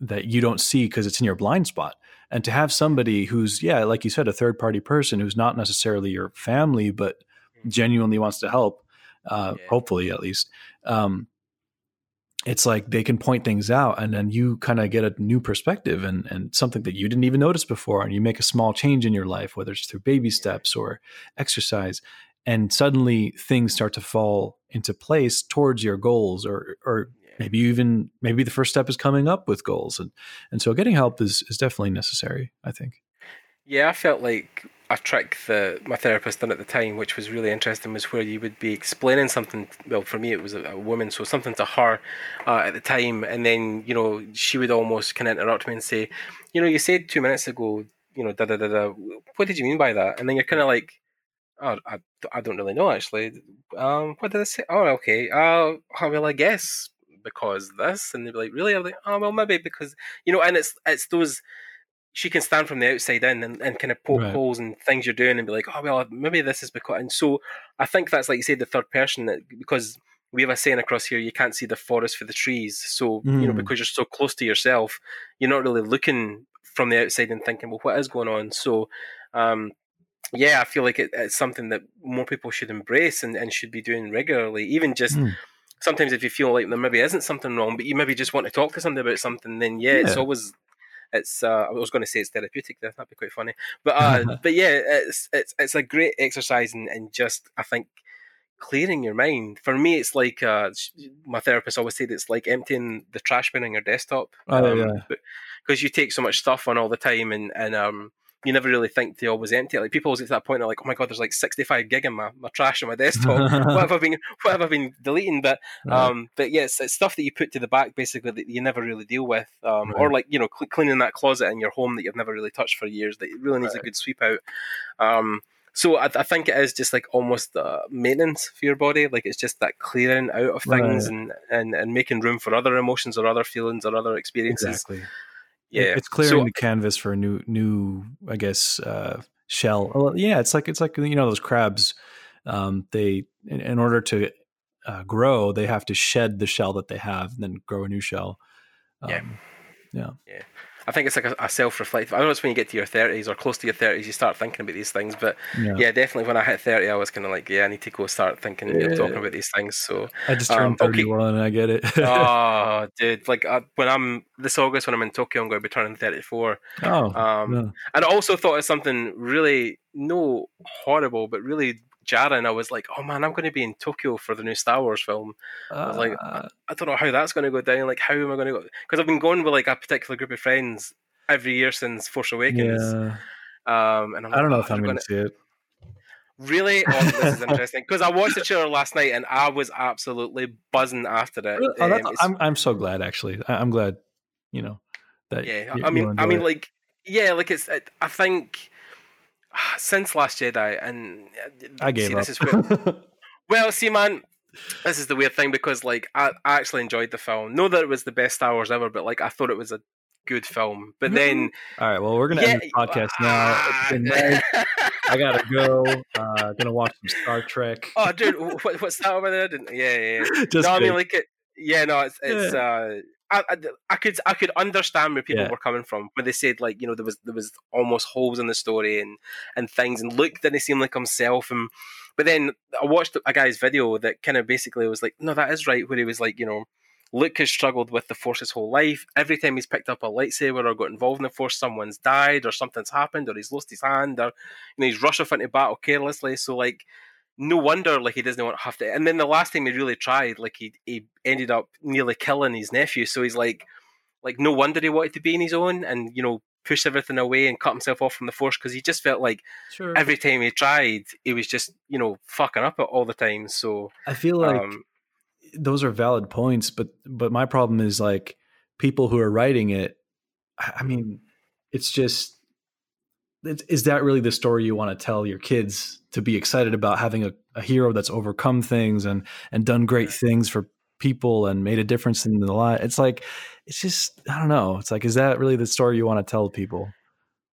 that you don't see because it's in your blind spot and to have somebody who's yeah like you said a third party person who's not necessarily your family but mm-hmm. genuinely wants to help uh, yeah. hopefully at least um, it's like they can point things out and then you kind of get a new perspective and, and something that you didn't even notice before and you make a small change in your life whether it's through baby steps or exercise and suddenly things start to fall into place towards your goals or or maybe even maybe the first step is coming up with goals and and so getting help is is definitely necessary i think yeah i felt like a trick that my therapist done at the time which was really interesting was where you would be explaining something well for me it was a, a woman so something to her uh, at the time and then you know she would almost kind of interrupt me and say you know you said two minutes ago you know da da da da what did you mean by that and then you're kind of like Oh, I, I don't really know actually. Um, what did I say? Oh, okay. Uh, well, I guess because this, and they'd be like, really? I'm like, oh well, maybe because you know, and it's it's those she can stand from the outside in and, and kind of poke right. holes and things you're doing and be like, oh well, maybe this is because. And so I think that's like you said, the third person that because we have a saying across here, you can't see the forest for the trees. So mm. you know, mm. because you're so close to yourself, you're not really looking from the outside and thinking, well, what is going on? So. um yeah, I feel like it, it's something that more people should embrace and, and should be doing regularly. Even just mm sometimes if you feel like there maybe isn't something wrong, but you maybe just want to talk to somebody about something, then yeah, yeah. it's always it's uh, I was going to say it's therapeutic there. That'd be quite funny, but uh, but yeah, it's it's it's a great exercise and, and just I think clearing your mind. For me, it's like uh, my therapist always said it's like emptying the trash bin on your desktop. Oh um, yeah, because you take so much stuff on all the time, and and um you never really think they always empty it. Like people always get to that point, they're like, "Oh my god, there's like 65 gig in my, my trash on my desktop. what have I been what have I been deleting?" But right. um, but yes, yeah, it's, stuff that you put to the back basically that you never really deal with, um, right. or like you know cl- cleaning that closet in your home that you've never really touched for years that really needs right. a good sweep out. Um, so I, I, think it is just like almost uh, maintenance for your body. Like it's just that clearing out of things and, and and making room for other emotions or other feelings or other experiences. Exactly yeah. it's clearing so, the canvas for a new new i guess uh, shell. Well, yeah it's like it's like you know those crabs um, they in, in, order to uh, grow they have to shed the shell that they have and then grow a new shell. Um, yeah yeah. Yeah I think it's like a, a self-reflective. I know it's when you get to your thirties or close to your thirties, you start thinking about these things. But yeah, yeah definitely when I hit thirty, I was kind of like, yeah, I need to go start thinking, yeah. know, talking about these things. So I just turned um, thirty-one, okay. and I get it. oh, dude! Like uh, when I'm this August, when I'm in Tokyo, I'm going to be turning thirty-four. Oh, um, yeah. and I also thought of something really no horrible, but really jarring. I was like, oh man, I'm going to be in Tokyo for the new Star Wars film. Uh, I was like, I, ah. I, don't know how that's going to go down. Like, how am I going to go? Because I've been going with like a particular group of friends every year since Force Awakens. Yeah. Um, and I'm I don't know oh, if I'm going to see it. Really? Oh, this is interesting because I watched the trailer last night and I was absolutely buzzing after it. Oh, um, I'm I'm so glad actually. I'm glad you know that yeah. you- I mean, I mean, enjoy. like, yeah, like it's. I I think since Last Jedi, and uh, I gave see, up. This is where, well, see, man, this is the weird thing because like I, I actually enjoyed the film. Know that it was the best Star Wars ever, but like I thought it was a good film. But then All right, well, we're gonna yeah, end the podcast now. Nice. I gotta go. Uh, gonna watch some Star Trek. oh, dude, what, what's that over there? Didn't- Yeah, yeah. yeah. Just no, I mean like it. Yeah, no, it's it's. uh I, I, I could I could understand where people Yeah. were coming from when they said like you know there was there was almost holes in the story and and things and Luke didn't seem like himself and but then I watched a guy's video that kind of basically was like no that is right where he was like you know Luke has struggled with the Force his whole life. Every time he's picked up a lightsaber or got involved in the Force, someone's died or something's happened or he's lost his hand or you know he's rushed off into battle carelessly. So like no wonder like he doesn't want to have to and then the last time he really tried like he he ended up nearly killing his nephew so he's like like no wonder he wanted to be in his own and you know push everything away and cut himself off from the force because he just felt like sure. every time he tried he was just you know fucking up it all the time so I feel like um those are valid points, but but my problem is like people who are writing it. I I mean, it's just it's, is that really the story you want to tell your kids to be excited about having a, a hero that's overcome things and and done great things for people and made a difference in the life? It's like it's just I don't know. It's like is that really the story you want to tell people?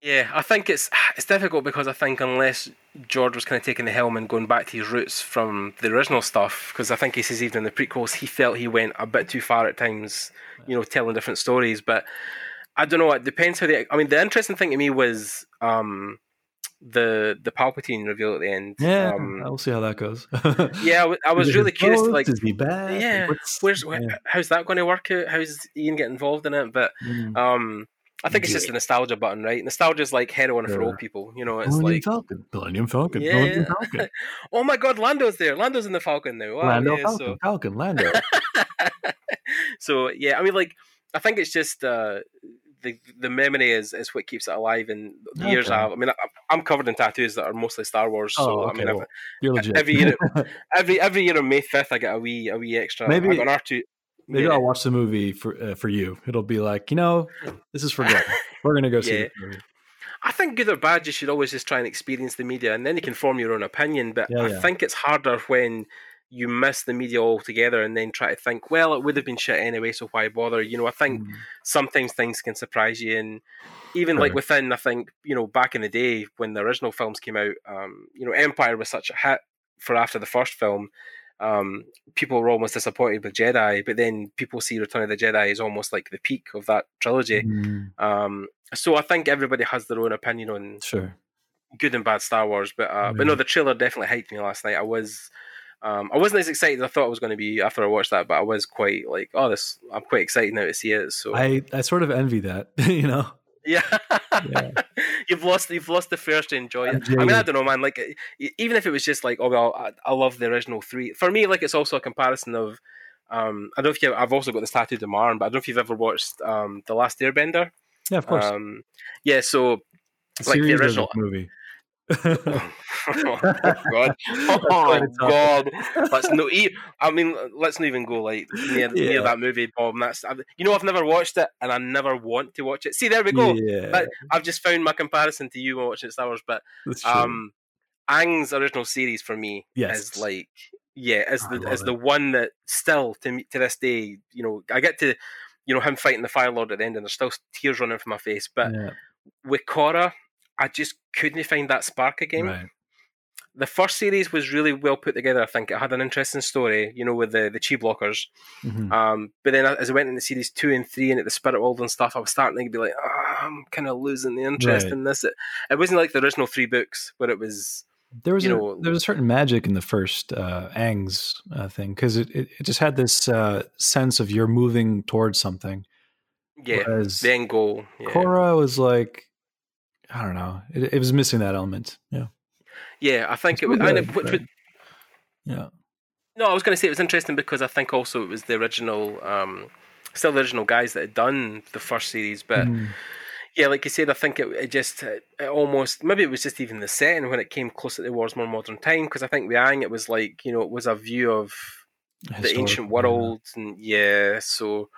yeah i think it's it's difficult because i think unless george was kind of taking the helm and going back to his roots from the original stuff because i think he says even in the prequels he felt he went a bit too far at times you know telling different stories but I don't know. It depends how they. I mean, the interesting thing to me was um, the the Palpatine reveal at the end. Yeah, Um, we'll see how that goes. yeah. I w- I was really curious. To, like, is he bad? yeah, What's- where's yeah. how's that going to work out? How's Ian get involved in it? But Mm. um, I think it's just Yeah. a nostalgia button, right? Nostalgia is like heroin for Sure. old people. You know, it's Millennium like, Falcon, Millennium Falcon, Yeah. Millennium Falcon, oh my god, Lando's there. Lando's in the Falcon now. Wow, Lando yeah, Falcon, so Falcon, Lando. so yeah, I mean, like, I think it's just uh, the the memory is, is what keeps it alive. And the years Okay. have. I mean, I, I'm covered in tattoos that are mostly Star Wars. So oh, I okay, mean, I've- well, you're legit. every year- every every year on May fifth, I get a wee a wee extra. Maybe- I got an R two. Maybe yeah. I'll watch the movie for uh, for you. It'll be like, you know, this is for good. We're gonna go see Yeah. the movie. I think good or bad, you should always just try and experience the media, and then you can form your own opinion. But Yeah, I think it's harder when you miss the media altogether and then try to think, well, it would have been shit anyway, so why bother? You know, I think Mm. sometimes things can surprise you, and even like within, I think you know, back in the day when the original films came out, um, you know, Empire was such a hit for after the first film. Um, people were almost disappointed with Jedi, but then people see Return of the Jedi as almost like the peak of that trilogy. Mm, Um, so I think everybody has their own opinion on sure. good and bad Star Wars, but uh, but no, the trailer definitely hyped me last night. I was, um, I wasn't as excited as I thought I was going to be after I watched that, but I was quite like, oh, this, I'm quite excited now to see it. So I I sort of envy that. you know. yeah, Yeah. you've lost, you've lost the first to enjoy it. I mean, I don't know, man. Like, even if it was just like, oh well, I, I love the original three. For me, like, it's also a comparison of. Um, I don't know if you. I've also got this tattooed on my arm, but I don't know if you've ever watched um, the Last Airbender. Yeah, of course. Um, yeah, so The like the original- movie. Oh god, oh god. Let's no. e- I mean, let's not even go like near, Yeah. near that movie, Bob. That's I- you know I've never watched it, and I never want to watch it. See, there we go. Yeah, But I've just found my comparison to you watching Star Wars. But um, Aang's original series for me Yes. is like yeah, is the is the one that still to me to this day, you know, I get to you know him fighting the Fire Lord at the end, and there's still tears running from my face. But yeah, with Korra, I just couldn't find that spark again right. the first series was really well put together. I think it had an interesting story, you know, with the the chi blockers. Mhm. Um, but then as I went into series two and three and at the Spirit World and stuff, I was starting to be like, "Ah, I'm kind of losing the interest Right. in this. It, it wasn't like the original three books where it was. There was you a, know- there was a certain magic in the first uh, Aang's uh, thing because it, it, it just had this uh, sense of you're moving towards something. Yeah, Whereas the end goal. Yeah. Korra was like, I don't know, it, it was missing that element. Yeah, yeah, I think It's it was. it, good, which, but- yeah, no, I was going to say it was interesting because I think also it was the original, um, still the original guys that had done the first series, but. Mm, Yeah, like you said, I think it, it just it, it almost maybe it was just even the setting when it came closer to Wars More Modern Time because I think with Aang it was like you know it was a view of the historical, ancient yeah. world and yeah, so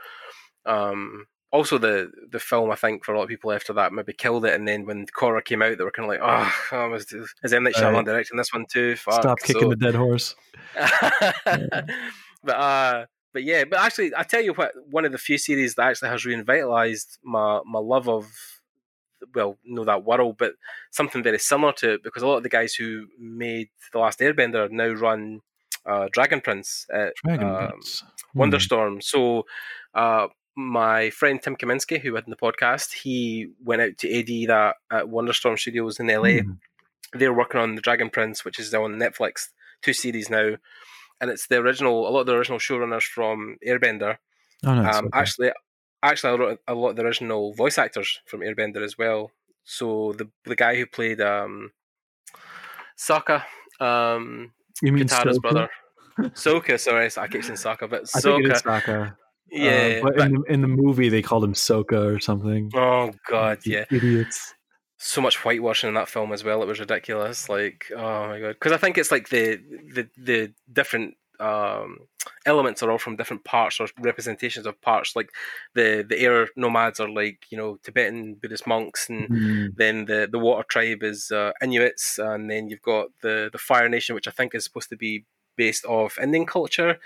um also the the film I think for a lot of people after that maybe killed it, and then when Korra came out, they were kind of like, oh, oh is, is M Night Shyamalan right. directing this one too? Fuck. Stop kicking so, the dead horse. but uh, but yeah, but actually, I tell you what, one of the few series that actually has revitalized my my love of well, know that world, but something very similar to it because a lot of the guys who made the Last Airbender now run uh, Dragon Prince at Dragon um, Prince. Hmm. So uh, my friend Tim Kaminsky, who had in the podcast, he went out to AD that at Wonderstorm Studios in LA. Mm. They're working on the Dragon Prince, which is on Netflix, two series now, and it's the original. A lot of the original showrunners from Airbender. Oh, nice. um, okay. Actually, actually, I wrote a lot of the original voice actors from Airbender as well. So the the guy who played um, Sokka, um, Katara's brother, Soka. Sorry, I keep saying Sokka, but Sokka. Yeah, uh, but, but in, the, in the movie they called him Soka or something. Oh god, yeah, idiots. So much whitewashing in that film as well. It was ridiculous. Like, oh my god, because I think it's like the the the different um, elements are all from different parts or representations of parts. Like the the air nomads are like you know Tibetan Buddhist monks, and mm. then the the water tribe is uh, Inuits, and then you've got the the Fire Nation, which I think is supposed to be based off Indian culture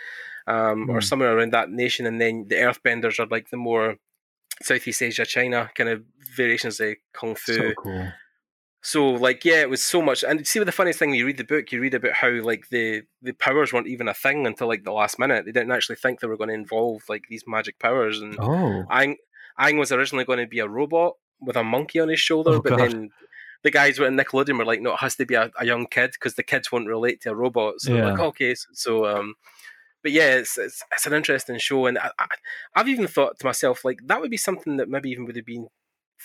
um, mm. or hmm. somewhere around that nation. And then the Earthbenders are like the more Southeast Asia, China kind of variations of kung fu. So cool. So like yeah, it was so much. And see, what the funniest thing when you read the book, you read about how like the the powers weren't even a thing until like the last minute. They didn't actually think they were going to involve like these magic powers. And oh, Aang, Aang was originally going to be a robot with a monkey on his shoulder, oh, but then the guys with Nickelodeon were like, no, it has to be a, a young kid because the kids won't relate to a robot. So yeah. like, okay, so, so um, but yeah, it's, it's, it's an interesting show, and I, I, I've even thought to myself like that would be something that maybe even would have been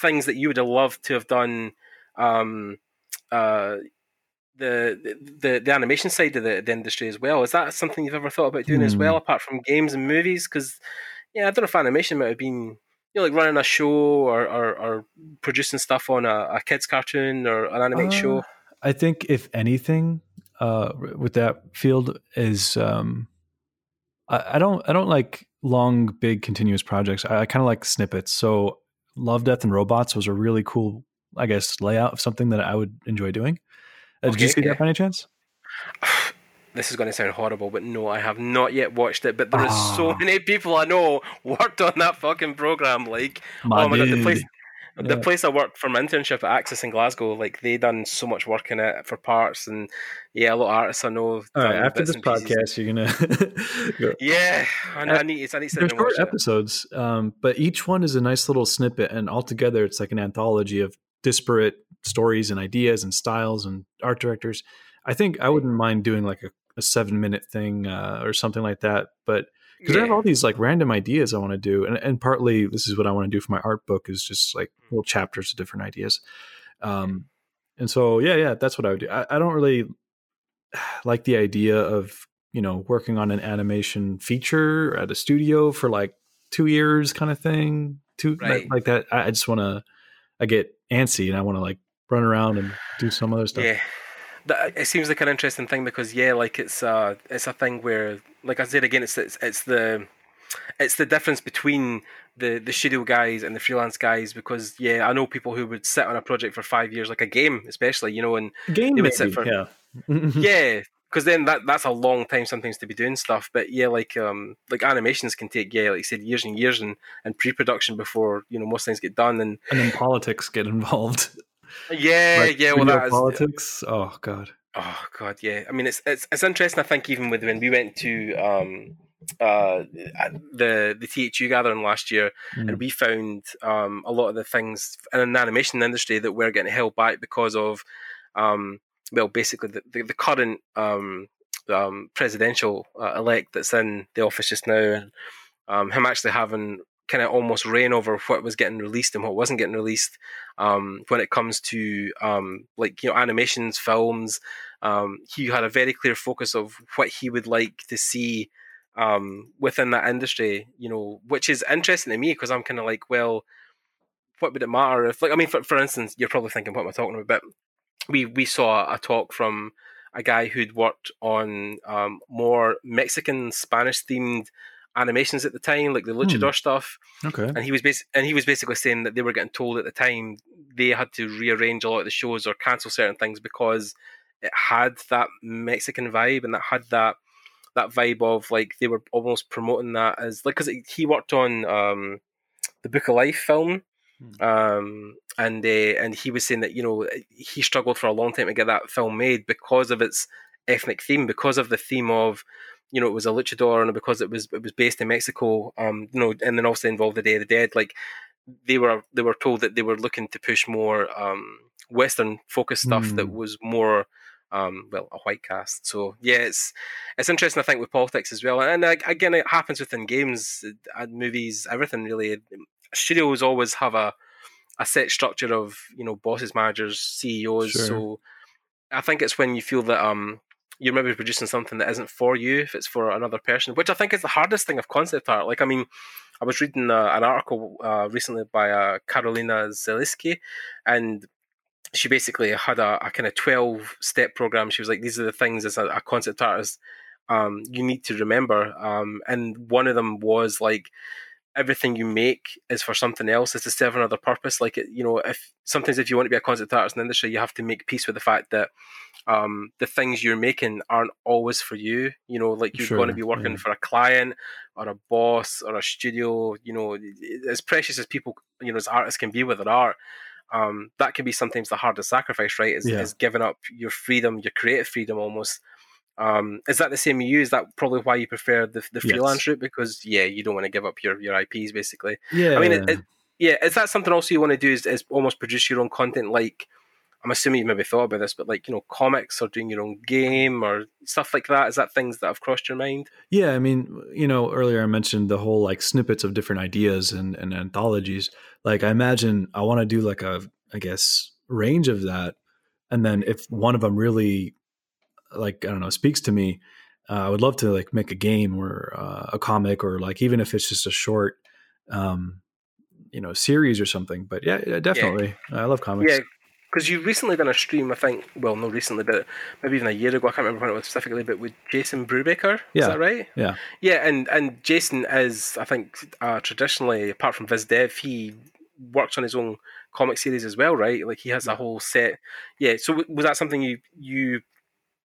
things that you would have loved to have done. Um, uh, the, the the animation side of the, the industry as well. Is that something you've ever thought about doing mm. as well, hmm. apart from games and movies? Because yeah, I don't know if animation might have been you know like running a show or or, or producing stuff on a, a kids cartoon or an animated uh, show. I think if anything, uh, with that field is um, I, I don't I don't like long, big, continuous projects. I, I kind of like snippets. So Love, Death, and Robots was a really cool, I guess, layout of something that I would enjoy doing. Uh, okay, did you see yeah. that by any chance? this is going to sound horrible, but no, I have not yet watched it. But there is so ah. many people I know worked on that fucking program. Like, my oh my dude. god, the place. The place I worked for my internship at Axis in Glasgow, like they done so much work in it for parts, and yeah, a lot of artists I know. All right, after this podcast, you're gonna. yeah, I, I, need. I need to. They're short episodes, um, but each one is a nice little snippet, and altogether, it's like an anthology of disparate stories and ideas and styles and art directors. I think I wouldn't mind doing like a, a seven minute thing uh, or something like that, but because yeah. I have all these like random ideas I want to do, and and partly this is what I want to do for my art book is just like mm. little chapters of different ideas. Um, and so yeah, yeah, that's what I would do. I, I don't really like the idea of you know working on an animation feature at a studio for like two years kind of thing. Two right. like that. I just want to. I get antsy and I want to like run around and do some other stuff. Yeah that it seems like an interesting thing because yeah, like it's uh it's a thing where like I said again, it's it's, it's the it's the difference between the the studio guys and the freelance guys because yeah, I know people who would sit on a project for five years, like a game especially, you know, and game they would maybe, sit for yeah, yeah, because then that that's a long time sometimes to be doing stuff. But yeah, like um like animations can take yeah, like you said, years and years and and pre production before you know most things get done, and and then politics get involved. Yeah, like, yeah. Well, that politics. Is, oh god. Oh god, yeah. I mean, it's it's it's interesting. I think even with when we went to um uh the the THU gathering last year, mm. and we found um a lot of the things in the animation industry that we're getting held back because of um well basically the the, the current um um presidential uh, elect that's in the office just now, and um him actually having kind of almost reign over what was getting released and what wasn't getting released um, when it comes to um, like you know animations films um, he had a very clear focus of what he would like to see um, within that industry you know which is interesting to me because i'm kind of like well what would it matter if like i mean for, for instance you're probably thinking what am i talking about? But we we saw a talk from a guy who'd worked on um, more mexican spanish themed animations at the time, like the Luchador Hmm. stuff. Okay. And he was bas- and he was basically saying that they were getting told at the time they had to rearrange a lot of the shows or cancel certain things because it had that Mexican vibe and that had that that vibe of like they were almost promoting that as like because he worked on um the Book of Life film Hmm. um and uh, and he was saying that you know he struggled for a long time to get that film made because of its ethnic theme because of the theme of you know it was a luchador and because it was it was based in Mexico um you know and then also involved the Day of the Dead like they were they were told that they were looking to push more um western focused stuff that Hmm. was more um well a white cast so yeah it's it's interesting i think with politics as well and uh, again it happens within games and movies everything really studios always have a a set structure of you know bosses managers ceos Sure. so i think it's when you feel that um you're maybe producing something that isn't for you if it's for another person which i think is the hardest thing of concept art. Like i mean i was reading uh, an article uh, recently by uh, carolina zeliski and she basically had a, a kind of 12 step program. She was like these are the things as a, a concept artist um, you need to remember. Um, and one of them was like everything you make is for something else is to serve another purpose. Like it, you know if sometimes if you want to be a concept artist in the industry you have to make peace with the fact that um, the things you're making aren't always for you you know like you're going to be working yeah. for a client or a boss or a studio you know as precious as people you know as artists can be with their art um, that can be sometimes the hardest sacrifice, right? Is, Yeah. is giving up your freedom, your creative freedom almost. Um, is that the same you? Is that probably why you prefer the, the Yes. freelance route? Because yeah, you don't want to give up your, your IPs basically. Yeah. I mean, it, it, yeah, is that something also you want to do? Is, is almost produce your own content? Like, I'm assuming you maybe thought about this, but like you know, comics or doing your own game or stuff like that. Is that things that have crossed your mind? Yeah, I mean, you know, earlier I mentioned the whole like snippets of different ideas and, and anthologies. Like, I imagine I want to do like a, I guess, range of that. And then if one of them really, like, I don't know, speaks to me, uh, I would love to like make a game or uh, a comic or like even if it's just a short, um, you know, series or something. But yeah, yeah definitely, I love comics. Yeah, because you recently done a stream, I think. Well, not recently, but maybe even a year ago. I can't remember when it was specifically, but with Jason Brubaker. Yeah. Is that right? Yeah. Yeah, and and Jason is, I think, uh, traditionally apart from VizDev, he works on his own comic series as well, right? Like he has a whole set. Yeah. So w- was that something you you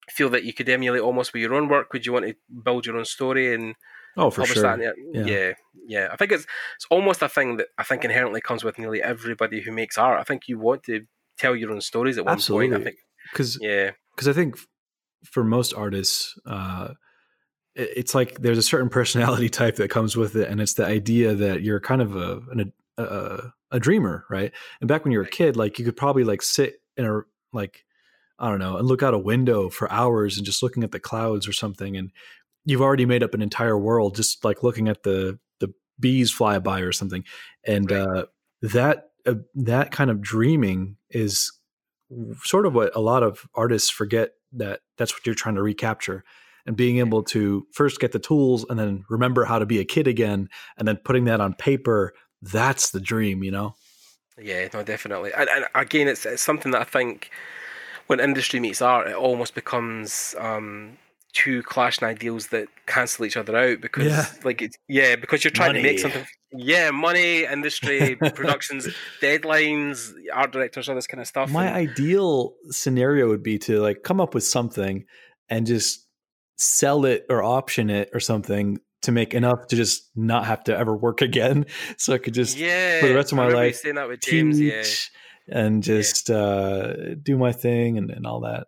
feel that you could emulate almost with your own work? Would you want to build your own story and Oh, for publish sure. that? Yeah. Yeah. yeah, yeah. I think it's it's almost a thing that I think inherently comes with nearly everybody who makes art. I think you want to tell your own stories at one point. I Absolutely. think, Because yeah, because I think for most artists, uh, it's like there's a certain personality type that comes with it, and it's the idea that you're kind of a an, a, a dreamer, right? And back when you were a kid, like you could probably like sit in a like I don't know and look out a window for hours and just looking at the clouds or something, and you've already made up an entire world just like looking at the the bees fly by or something, and Right. uh, that uh, that kind of dreaming is sort of what a lot of artists forget that that's what you're trying to recapture and being able to first get the tools and then remember how to be a kid again and then putting that on paper that's the dream you know yeah, no, definitely. And, and again, it's it's something that I think when industry meets art, it almost becomes um, two clashing ideals that cancel each other out because, Yeah. like, it's, yeah, because you're trying to make something. Yeah, money, industry, productions, deadlines, art directors, all this kind of stuff. my and- ideal scenario would be to like come up with something and just sell it or option it or something to make enough to just not have to ever work again so i could just yeah, for the rest of my life, saying that with James. Yeah, and just uh, do my thing and, and all that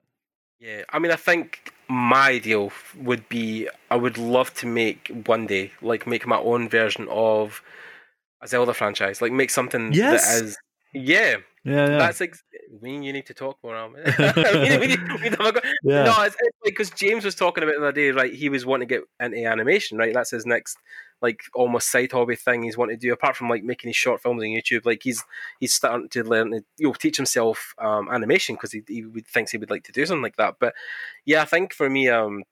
Yeah, I mean, I think my ideal would be I would love to make one day, like, make my own version of a Zelda franchise, like, make something Yes. that is, yeah, yeah yeah that's ex- we you need to talk more. Alan. we need, we need, we need to have a go- yeah No, it's because James was talking about it the other day, right? He was wanting to get into animation, right? That's his next, like, almost side hobby thing he's wanting to do. Apart from like making his short films on YouTube, like he's he's starting to learn to you know teach himself um, animation because he he would, thinks he would like to do something like that. But yeah, I think for me, um,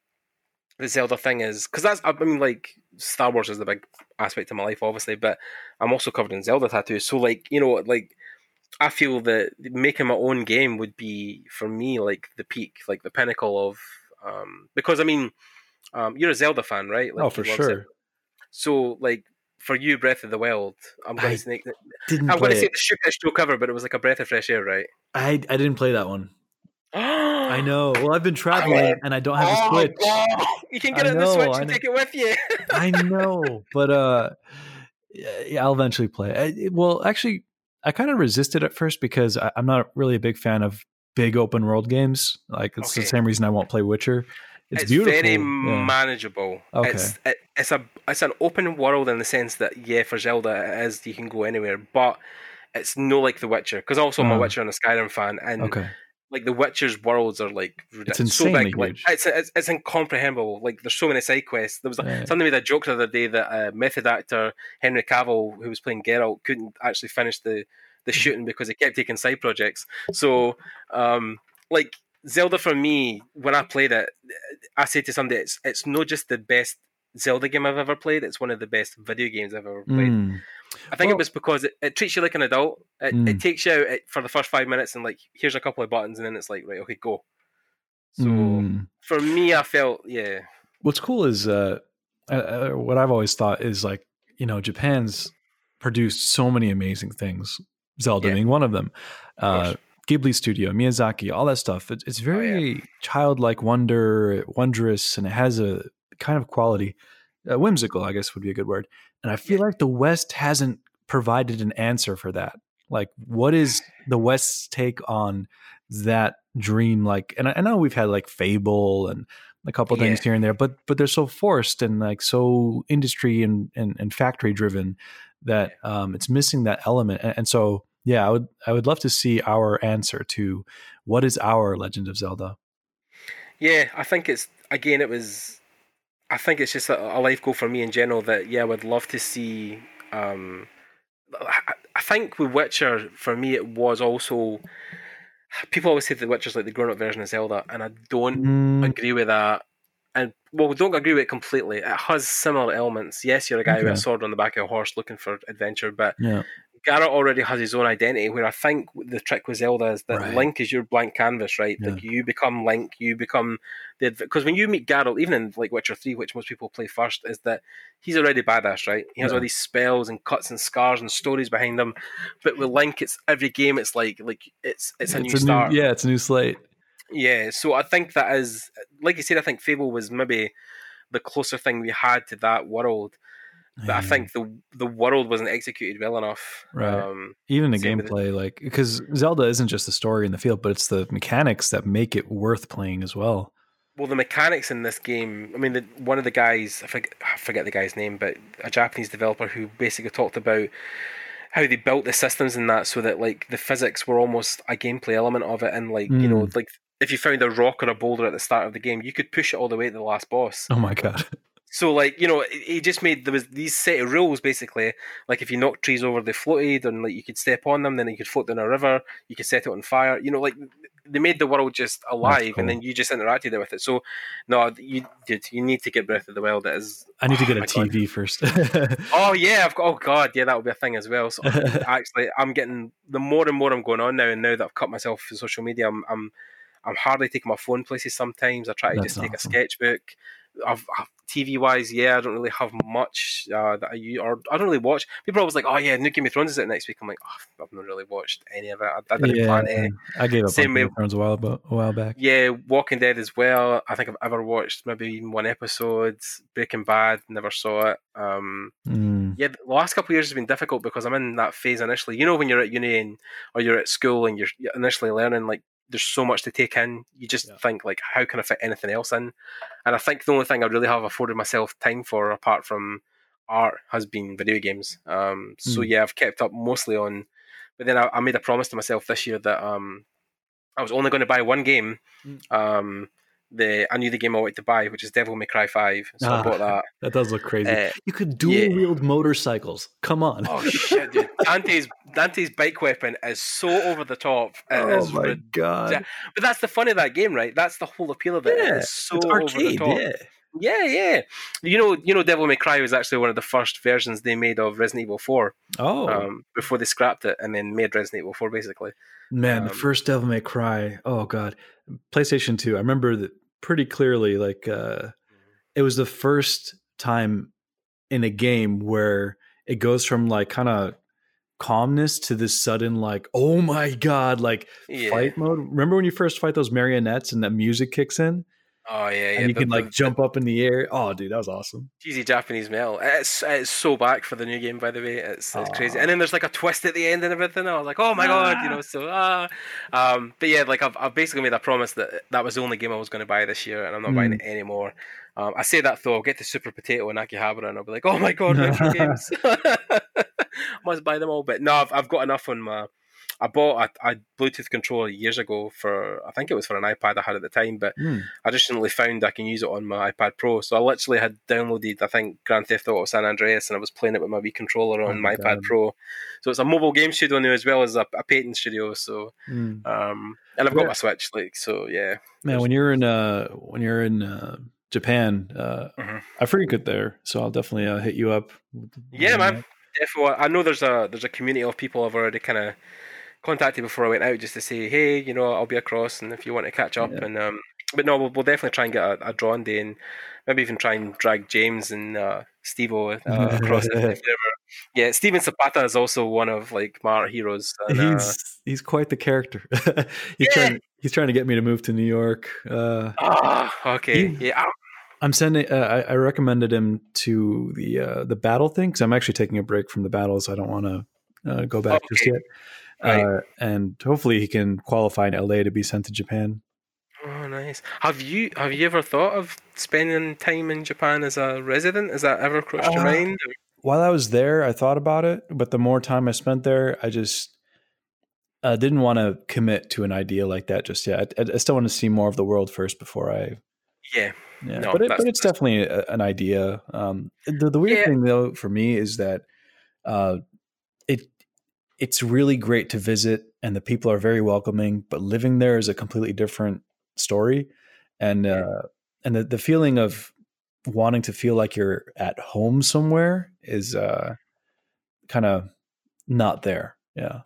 the Zelda thing is because that's I mean like Star Wars is the big aspect of my life, obviously, but I'm also covered in Zelda tattoos. So like you know like. I feel that making my own game would be for me like the peak, like the pinnacle of um because I mean um you're a Zelda fan, right? Like oh for sure Zelda. So like for you, Breath of the Wild, I'm going I to say Didn't I'm going to say it. the shoot show cover, but it was like a breath of fresh air, right? I I didn't play that one. I I know. Well, I've been traveling and I don't have a Switch. You can get I it on the Switch and take it with you. I know, but uh, yeah, I'll eventually play. I, it- well, actually, I kind of resisted at first because I, I'm not really a big fan of big open world games. Like it's Okay. the same reason I won't play Witcher. It's, It's, beautiful. very yeah. manageable. Okay. It's it, it's a it's an open world in the sense that yeah, for Zelda it is you can go anywhere, but it's no like The Witcher because also I'm a Uh. Witcher and a Skyrim fan, and Okay. like The Witcher's worlds are like ridiculous. It's so big, like it's, it's it's incomprehensible. Like there's so many side quests. There was a, Yeah. somebody made a joke the other day that uh, method actor Henry Cavill, who was playing Geralt, couldn't actually finish the the shooting because he kept taking side projects. So, um, like Zelda for me, when I played it, I say to somebody, it's it's not just the best Zelda game I've ever played. It's one of the best video games I've ever played. Mm. I think Well- it was because it, it treats you like an adult. It, Mm. it takes you out it, for the first five minutes and like here's a couple of buttons, and then it's like right, okay, go. So Mm. for me, I felt yeah, what's cool is uh, uh, uh, what I've always thought is like you know Japan's produced so many amazing things. Zelda Yeah. being one of them. of Uh, course. Ghibli Studio, Miyazaki, all that stuff. It's, it's Oh, yeah. very childlike wonder, wondrous, and it has a kind of quality, uh, whimsical, I guess would be a good word. And I feel Yeah. like the West hasn't provided an answer for that. Like, what is the West's take on that dream? Like, and I, I know we've had like Fable and a couple things here and there, but but they're so forced and like so industry and and, and factory driven that um, it's missing that element. And, and so, yeah, I would I would love to see our answer to what is our Legend of Zelda. Yeah, I think it's again. It was. I think it's just a, a life goal for me in general. That yeah, I would love to see. Um, I, I think with Witcher, for me, it was also. People always say The Witcher's like the grown-up version of Zelda, and I don't Mm, agree with that. And well, don't agree with it completely. It has similar elements. Yes, you're a guy with a sword on the back of a horse looking for adventure, but yeah, Garrett already has his own identity. Where I think the trick with Zelda is that Right. Link is your blank canvas, right? Like you become Link, you become the because when you meet Garrett, even in like Witcher Three, which most people play first, is that he's already badass, right? He has Yeah. all these spells and cuts and scars and stories behind him. But with Link, it's every game. It's like like it's it's a new start. yeah, it's a new slate. Yeah, so I think that is, like you said, I think Fable was maybe the closer thing we had to that world. But I think the the world wasn't executed well enough. Right. Um, even the same with it. gameplay, like because Zelda isn't just the story in the field, but it's the mechanics that make it worth playing as well. well, the mechanics in this game. I mean, the, one of the guys, I forget, I forget the guy's name, but a Japanese developer who basically talked about how they built the systems in that so that like the physics were almost a gameplay element of it, and like you know, like if you found a rock or a boulder at the start of the game, you could push it all the way to the last boss. Oh my god! So like you know, he just made there was these set of rules basically. Like if you knock trees over, they floated, and like you could step on them, then you could float down a river. You could set it on fire. You know, like they made the world just alive, cool. and then you just interacted with it. So no, you did. You need to get Breath of the Wild. It is. I need to oh get a my God. TV first. Oh yeah, I've got. Oh god, yeah, that would be a thing as well. So actually, I'm getting the more and more I'm going on now, and now that I've cut myself from social media, I'm I'm, I'm hardly taking my phone places. Sometimes I try to That's just take a sketchbook. I've, I've TV wise, yeah, I don't really have much uh, that I use, or I don't really watch. People are always like, "Oh yeah, New Game of Thrones is it next week?" I'm like, oh, I've not really watched any of it. I, I didn't plan to. yeah, I gave up Same way- Game of Thrones a while, but a while back. Yeah, Walking Dead as well. I think I've ever watched maybe even one episode. Breaking Bad, never saw it. Um, Mm, yeah, the last couple of years has been difficult because I'm in that phase initially. You know, when you're at uni and, or you're at school and you're initially learning, like there's so much to take in. You just Yeah. think like, how can I fit anything else in? And I think the only thing I really have afforded myself time for, apart from art, has been video games. Um, so Mm. yeah, I've kept up mostly on. But then I, I made a promise to myself this year that um, I was only going to buy one game. Mm. Um, the I knew the game I wanted to buy, which is Devil May Cry Five. So I Ah. bought that. that does look crazy. Uh, you could dual yeah. motorcycles. Come on. Oh shit, dude! Dante's Dante's bike weapon is so over the top. It Oh my rid- god! But that's the fun of that game, right? That's the whole appeal of it. Yeah, it is so it's over the top. Yeah. yeah, yeah. You know, you know, Devil May Cry was actually one of the first versions they made of Resident Evil Four. Oh Um, before they scrapped it and then made Resident Evil Four, basically. man, the um, first Devil May Cry. Oh god, PlayStation Two. I remember that pretty clearly. Like, uh, it was the first time in a game where it goes from like kind of calmness to this sudden like oh my god like Yeah. fight mode remember when you first fight those marionettes and that music kicks in Oh yeah, yeah. and you the- can the- like jump up in the air oh dude that was awesome cheesy Japanese metal. It's it's so back for the new game, by the way. It's it's crazy. And then there's like a twist at the end and everything. I was like, oh my god, you Ah. know. So ah, um, but yeah, like I've I've basically made a promise that that was the only game I was going to buy this year, and I'm not buying Mm. it anymore. Um, I say that though, I'll get to Super Potato and Akihabara, and I'll be like, oh my god, retro games. Must buy them all. But no, I've, I've got enough on my. I bought a, a Bluetooth controller years ago for I think it was for an iPad I had at the time, but Hmm. I just recently found I can use it on my iPad Pro. So I literally had downloaded, I think, Grand Theft Auto San Andreas, and I was playing it with my Wii controller Oh on my my iPad Pro. So it's a mobile game studio now as well as a, a painting studio. So, Hmm. um, and I've got Yeah. my Switch, like, so yeah. man when you're in uh when you're in uh japan uh Mhm. i frequent there so i'll definitely uh, hit you up Yeah, man. Definitely. I know there's a there's a community of people I've already kind of contacted before I went out just to say, hey, you know, I'll be across, and if you want to catch up, Yeah. and um, but no, we'll, we'll definitely try and get a, a drawn day, and maybe even try and drag James and uh, Steve-O uh, across if, if they ever. Yeah, Steven Zapata is also one of like my heroes. And, uh, he's he's quite the character he's Yeah. trying he's trying to get me to move to new york uh ah, okay, He- yeah, I'm sending. Uh, I, I recommended him to the uh, the battle thing because I'm actually taking a break from the battles. I don't want to uh, go back just yet. Right. Uh, and hopefully he can qualify in LA to be sent to Japan. Oh, nice. Have you have you ever thought of spending time in Japan as a resident? Has that ever crossed your Uh, mind? While I was there, I thought about it, but the more time I spent there, I just uh, didn't want to commit to an idea like that just yet. I, I still want to see more of the world first before I Yeah, Yeah, No, but it, but it's definitely a, an idea. Um, the the weird Yeah. thing though for me is that uh, it's really great to visit, and the people are very welcoming. But living there is a completely different story, and uh, and the the feeling of wanting to feel like you're at home somewhere is uh, kind of not there. Yeah,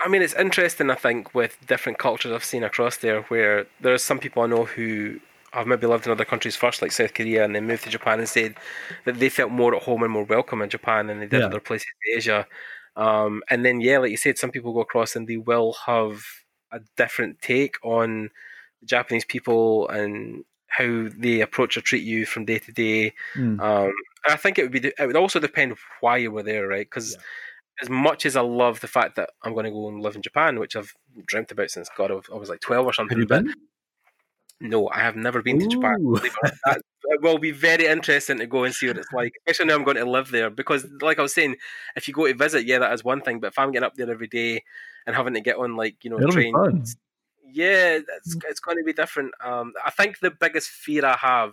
I mean, it's interesting. I think with different cultures I've seen across there, where there are some people I know who have maybe lived in other countries first, like South Korea, and then moved to Japan and said that they felt more at home and more welcome in Japan than they did Yeah. other places in Asia. Um, and then, yeah, like you said, some people go across and they will have a different take on the Japanese people and how they approach or treat you from day to day. Mm. Um, and I think it would be it would also depend why you were there, right? Because Yeah. as much as I love the fact that I'm going to go and live in Japan, which I've dreamt about since God I was- like 12 or something, have you but been? no, I have never been to Japan. Ooh. it. It will be very interesting to go and see what it's like, especially now I'm going to live there. Because, like I was saying, if you go to visit, yeah, that is one thing. But if I'm getting up there every day and having to get on, like, you know, It'll trains, yeah, it's, it's going to be different. Um, I think the biggest fear I have,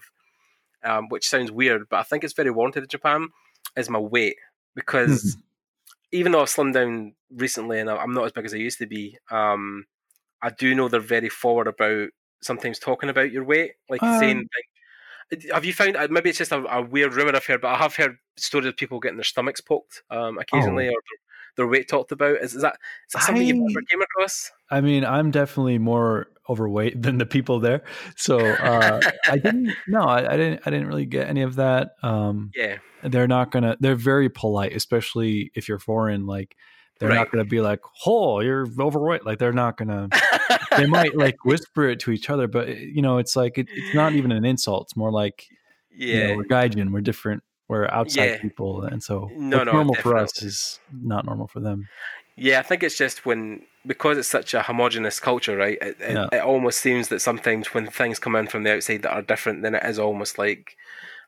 um, which sounds weird, but I think it's very warranted in Japan, is my weight. Because even though I've slimmed down recently and I'm not as big as I used to be, um, I do know they're very forward about sometimes talking about your weight, like Um, saying. Have you found? uh, Maybe it's just a, a weird rumor I've heard, but I have heard stories of people getting their stomachs poked um, occasionally, or their, weight talked about. Is, is that is that something you've I- ever came across? I mean, I'm definitely more overweight than the people there, so uh, I didn't. No, I, I didn't. I didn't really get any of that. Um, Yeah, they're not gonna. They're very polite, especially if you're foreign. Like, they're Right. not gonna be like, "Oh, you're overweight." Like, they're not gonna. they might like whisper it to each other, but eh, you know, it's like it, it's not even an insult. It's more like, yeah. you know, we're gaijin, we're different, we're outside Yeah. people, and so No, what's no, normal for us is not normal for them. Yeah, I think it's just when because it's such a homogenous culture, right? It, it, Yeah. it almost seems that sometimes when things come in from the outside that are different, then it is almost like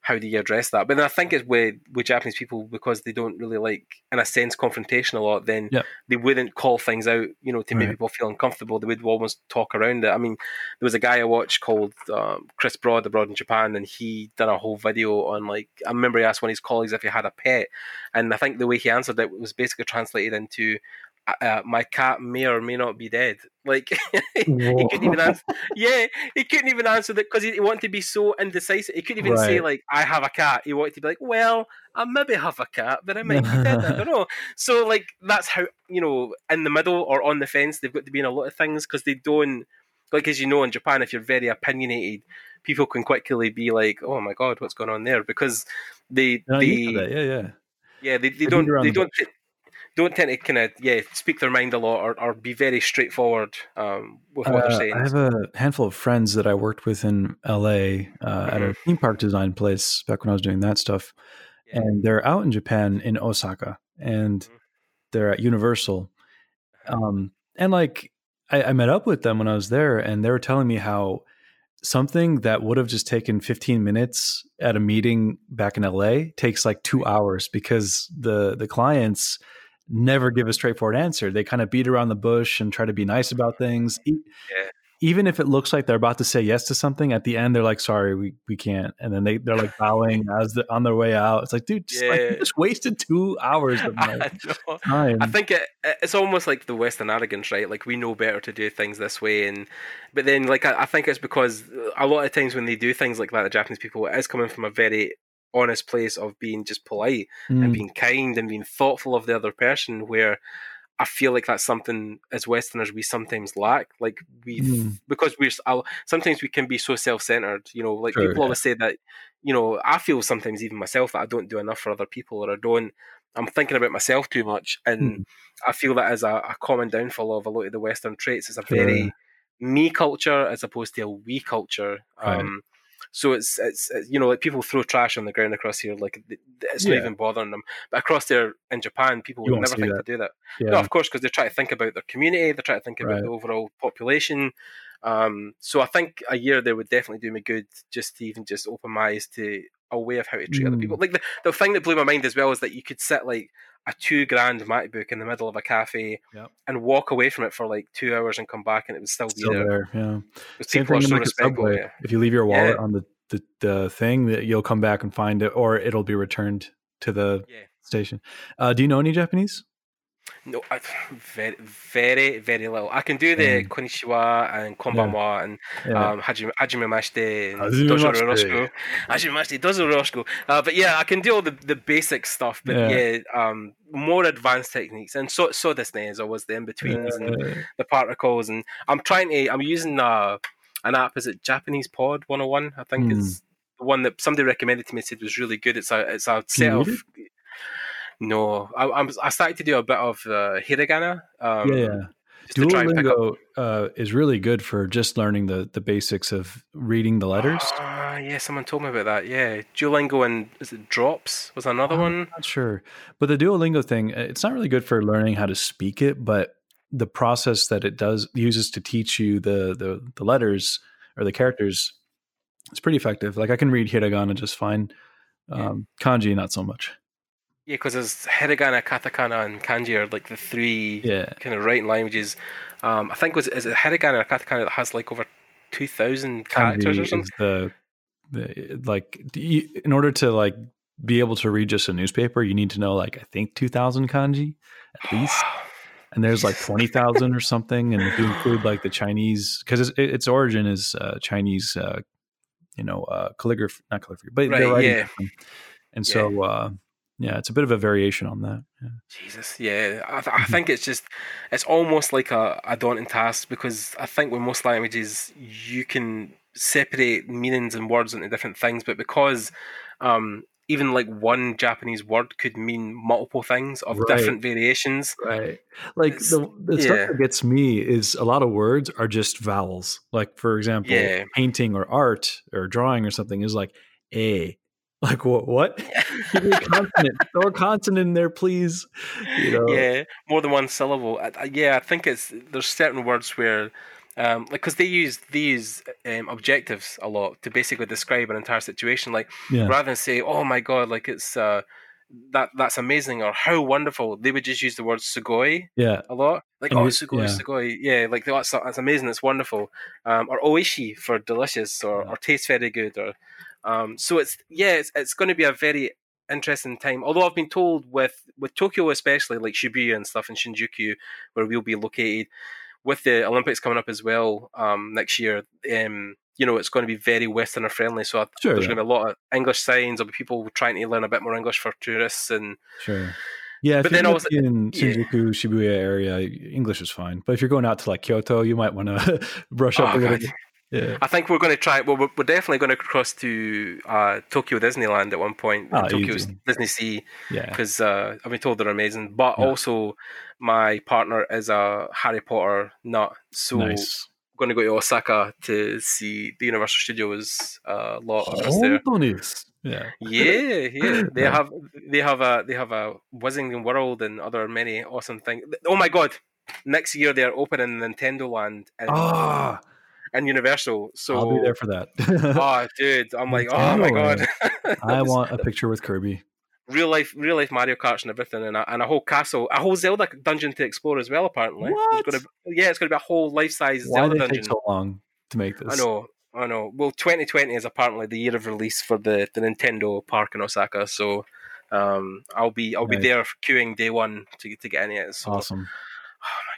how do you address that? But then I think it's with with Japanese people because they don't really like, in a sense, confrontation a lot. Then Yep. they wouldn't call things out, you know, to make Right. people feel uncomfortable. They would almost talk around it. I mean, there was a guy I watched called um, Chris Broad abroad in Japan, and he done a whole video on like I remember he asked one of his colleagues if he had a pet, and I think the way he answered it was basically translated into. Uh, my cat may or may not be dead. Like he couldn't even answer. Yeah, he couldn't even answer that because he, he wanted to be so indecisive. He couldn't even say like, "I have a cat." He wanted to be like, "Well, I maybe have a cat, but I might be dead. I don't know." So like that's how you know in the middle or on the fence they've got to be in a lot of things because they don't like as you know in Japan, if you're very opinionated, people can quickly be like, "Oh my god, what's going on there?" Because they No, they you know that, yeah, yeah. yeah they, they don't they don't t- don't tend to kind of yeah speak their mind a lot or, or be very straightforward um, with what Uh, they're saying. I have a handful of friends that I worked with in LA uh, at a theme park design place back when I was doing that stuff, Yeah. and they're out in Japan in Osaka, and Mhm. they're at Universal, um, and like I, I met up with them when I was there, and they were telling me how something that would have just taken 15 minutes at a meeting back in LA takes like two hours because the the clients never give a straightforward answer. They kind of beat around the bush and try to be nice about things. Yeah. Even if it looks like they're about to say yes to something, at the end they're like, "Sorry, we, we can't," and then they they're like bowing as the, on their way out. It's like, dude, just, like, just wasted two hours of my I time. I think it, it's almost like the Western arrogance, right? Like we know better to do things this way, and but then like I, I think it's because a lot of times when they do things like that, the Japanese people it is coming from a very honest place of being just polite and Mm, being kind and being thoughtful of the other person. Where I feel like that's something as Westerners we sometimes lack. Like we Mm. because we're sometimes we can be so self-centered. You know, like Sure, people yeah. always say that. You know, I feel sometimes even myself that I don't do enough for other people, or I don't. I'm thinking about myself too much, and Mm. I feel that as a, a common downfall of a lot of the Western traits. It's a Sure. very me culture as opposed to a we culture. Right. Um, so it's, it's it's you know like people throw trash on the ground across here like it's not Yeah. even bothering them. But across there in Japan, people You would never think that. to do that. yeah, No, of course, because they're trying to think about their community, they're trying to think about Right. the overall population. Um, so I think a year there would definitely do me good just to even just open my eyes to a way of how to treat other Mm. people. Like the, the thing that blew my mind as well is that you could sit like a two grand MacBook in the middle of a cafe Yep. and walk away from it for like two hours and come back and it would still be there. there. Yeah. Same thing like subway. Yeah. If you leave your wallet Yeah. on the, the the thing, that you'll come back and find it, or it'll be returned to the Yeah. station. Uh, do you know any Japanese? No, I, very, very, very little. I can do the Same. konnichiwa and konbanwa and Yeah. um, hajime, hajime mashite and Hajime dozo mashite. yoroshiku. Hajime mashite, dozo yoroshiku. Uh, but yeah, I can do all the, the basic stuff. But Yeah. yeah, um, more advanced techniques. And so so this is always the in betweens and the particles. And I'm trying to. I'm using uh, an app. Is it Japanese Pod 101? I think Hmm. it's the one that somebody recommended to me. Said was really good. It's a it's a set of. No, I, I'm, I started to do a bit of uh, hiragana. Um, yeah, yeah. just to try and pick up Duolingo uh, is really good for just learning the the basics of reading the letters. Ah, yeah, someone told me about that. Yeah, Duolingo and is it Drops was another I'm one. not sure, but the Duolingo thing, uh, it's not really good for learning how to speak it, but the process that it does uses to teach you the the, the letters or the characters, it's pretty effective. Like I can read hiragana just fine. Yeah. Um, kanji, not so much. Yeah, because there's hiragana, katakana, and kanji are like the three Yeah, kind of writing languages. Um, I think was is it hiragana or katakana that has like over two thousand characters or something. the, the like do you, in order to like be able to read just a newspaper, you need to know like I think two thousand kanji at least. and there's like 20,000 or something. And if you include like the Chinese, because its, its origin is uh, Chinese, uh, you know, uh, calligraphy, not calligraphy, but Right, they're writing yeah. And so, uh, yeah, it's a bit of a variation on that. Yeah. Jesus, yeah. I, th- I Mhm. think it's just, it's almost like a, a daunting task because I think with most languages, you can separate meanings and words into different things, but because um, even like one Japanese word could mean multiple things of Right. different variations. Right. Like It's- the, the yeah. stuff that gets me is a lot of words are just vowels. Like, for example, Yeah. painting or art or drawing or something is like a. Like what? What? Give me a consonant. Throw a consonant in there, please. You know. Yeah, more than one syllable. Yeah, I think it's there's certain words where, um, like, because they use these um, objectives a lot to basically describe an entire situation. Like, Yeah. rather than say, "Oh my god," like it's uh, that that's amazing or how wonderful, they would just use the word "sugoi" Yeah. a lot. Like, And "Oh, sugoi, yeah. sugoi," yeah, like that's that's amazing, it's wonderful. Um, or "oishi" for delicious or, Yeah. or tastes very good. Or um, so it's yeah, it's it's going to be a very interesting time. Although I've been told with with Tokyo especially, like Shibuya and stuff in Shinjuku, where we'll be located, with the Olympics coming up as well um, next year. Um, you know, it's going to be very Westerner friendly. So I, Sure, there's yeah. going to be a lot of English signs. There'll be people trying to learn a bit more English for tourists, and Sure. Yeah, if But then also- in yeah. Shinjuku, Shibuya area, English is fine. But if you're going out to like Kyoto, you might want to brush up Oh, a little God. bit. Yeah. I think we're going to try. Well, we're, we're definitely going to cross to uh, Tokyo Disneyland at one point. Ah, Tokyo. Disney Sea Yeah. because uh, I've been told they're amazing. But Yeah. also, my partner is a Harry Potter nut, so nice. going to go to Osaka to see the Universal Studios uh, lot of us there. Yeah. Yeah, yeah. They have they have a they have a Wizarding World and other many awesome things. Oh my god! Next year they are opening Nintendo Land and, Ah, and Universal. So I'll be there for that. oh, dude, I'm like, oh my god! I want a picture with Kirby. real life, real life Mario Karts and everything, and a, and a whole castle, a whole Zelda dungeon to explore as well. Apparently, What? Gonna, yeah, it's going to be a whole life size Why Zelda did it dungeon. take so long to make this? I know, I know. Well, 2020 is apparently the year of release for the, the Nintendo park in Osaka, so um, I'll be I'll be there queuing day one to to get in it. So, Awesome. oh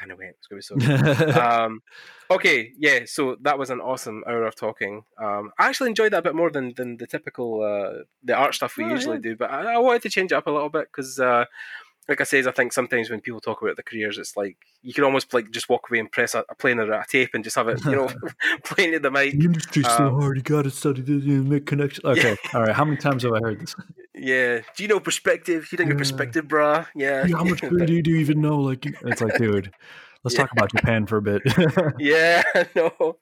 my god, man, I can't wait. It's gonna be so. good. um, okay, yeah. So that was an awesome hour of talking. Um, I actually enjoyed that a bit more than than the typical uh, the art stuff we Oh, usually yeah. do, but I, I wanted to change it up a little bit because. Uh, like I says, I think sometimes when people talk about their careers, it's like you can almost like just walk away and press a, a plane or a tape and just have it, you know, playing to the mic. the industry's Um, so hard. You got to study this and make connections. Okay. All right. How many times have I heard this? Yeah. Do you know perspective? You think of perspective, brah? Yeah. Yeah, how much Kirby do you even know? Like, it's like, dude, let's Yeah. talk about Japan for a bit. yeah, no.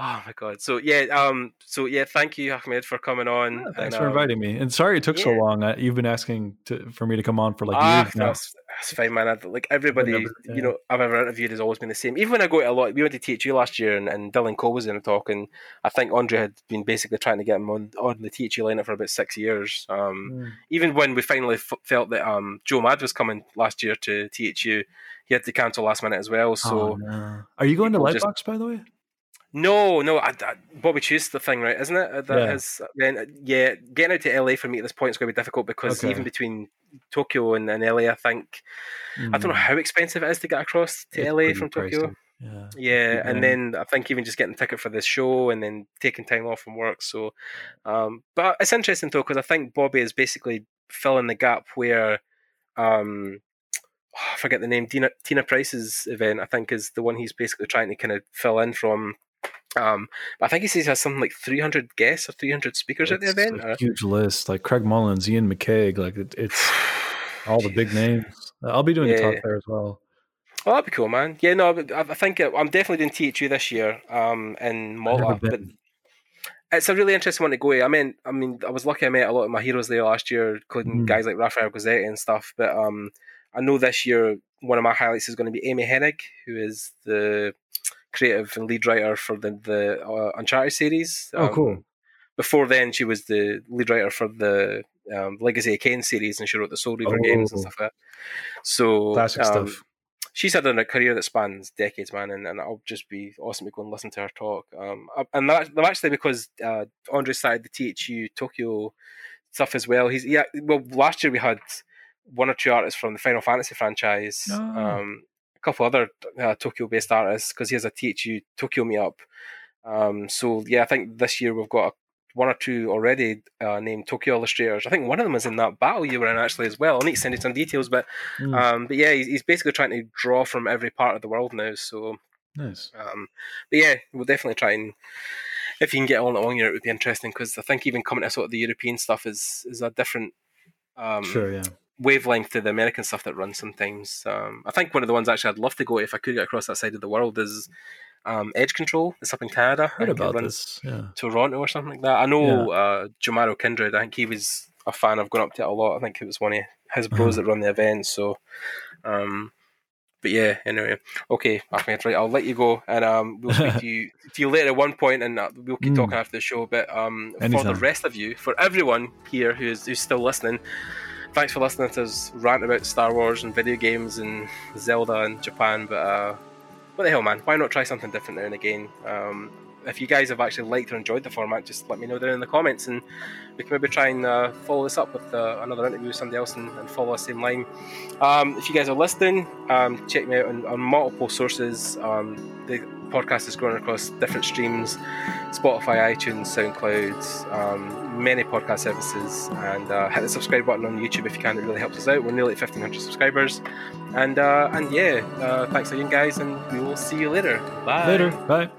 Oh my god. So yeah, um, so yeah, thank you, Ahmed, for coming on. Thanks and, for um, inviting me. And sorry it took so long. I, you've been asking to, for me to come on for like Ah, years now. that's, that's fine, man. I, like everybody, yeah. you know, I've ever interviewed has always been the same. Even when I go to a lot, we went to THU last year, and, and Dylan Cole was in a talk, and I think Andre had been basically trying to get him on on the THU lineup for about six years. Um, Mm. even when we finally f- felt that um, Joe Mad was coming last year to THU, he had to cancel last minute as well. So Oh, no. Are you going to people just- Lightbox, by the way? No, no, I, I, Bobby Chiu's the thing, right? Isn't it? That Yeah. is- then, yeah, getting out to LA for me at this point is going to be difficult because Okay. even between Tokyo and, and LA, I think I don't know Mm. how expensive it is to get across to It's LA from Tokyo. Yeah. Yeah, and then I think even just getting a ticket for this show and then taking time off from work. So, um, but it's interesting though because I think Bobby is basically filling the gap where, um, I forget the name. Tina Tina Price's event, I think, is the one he's basically trying to kind of fill in from. Um, but I think he says he has something like 300 guests or 300 speakers at the event. huge list, like Craig Mullins, Ian McCaig, like it, it's all the big names. I'll be doing a talk there as well. Oh, that'd be cool, man. Yeah, no, I I think it, I'm definitely doing THU this year um, in Malta. But it's a really interesting one to go. to. I mean, I mean, I was lucky I met a lot of my heroes there last year, including Mhm. guys like Raphael Grassetti and stuff. But um, I know this year one of my highlights is going to be Amy Hennig, who is the creative and lead writer for the the uh, Uncharted series. Oh, Um, cool. Before then, she was the lead writer for the um, Legacy of Kain series, and she wrote the Soul Reaver games and Oh. stuff like that. So Classic um, stuff. she's had a career that spans decades, man, and, and it'll just be awesome to go and listen to her talk. Um, and that, that actually because uh, Andre started the THU Tokyo stuff as well. He's yeah. Well, last year we had one or two artists from the Final Fantasy franchise, Oh. um, a couple other uh, Tokyo-based artists because he has a THU Tokyo meetup. Um, so yeah, I think this year we've got a, one or two already uh, named Tokyo illustrators. I think one of them is in that battle you were in actually as well. I need to send you some details, but Mm, um, but yeah, he's, he's basically trying to draw from every part of the world now. So, nice. um, but yeah, we'll definitely try and if you can get on along here, it would be interesting because I think even coming to sort of the European stuff is is a different um, Sure, yeah. Wavelength to the American stuff that runs sometimes. Um, I think one of the ones actually I'd love to go if I could get across that side of the world is um, Edge Control. It's up in Canada. I Heard think it about this. Yeah. Toronto or something like that. I know uh, Jamaro Kindred. I think he was a fan. I've gone up to it a lot. I think it was one of his bros that run the event. So, um, but yeah. Anyway, okay, Ahmed. Right, I'll let you go, and um, we'll speak to you to you later at one point, and uh, we'll keep Mm. talking after the show. But um, for the rest of you, for everyone here who's who's still listening. Thanks for listening to us rant about Star Wars and video games and Zelda and Japan. But uh, what the hell, man? Why not try something different now and again? Um, if you guys have actually liked or enjoyed the format, just let me know down in the comments, and we can maybe try and uh, follow this up with uh, another interview with somebody else and, and follow the same line. Um, if you guys are listening, um, check me out on, on multiple sources. Um, the podcast is growing across different streams Spotify, iTunes, SoundCloud, um, many podcast services. And uh, hit the subscribe button on YouTube if you can, it really helps us out. We're nearly at 1,500 subscribers. And, uh, and yeah, uh, thanks again, guys, and we will see you later. Bye. Later. Bye.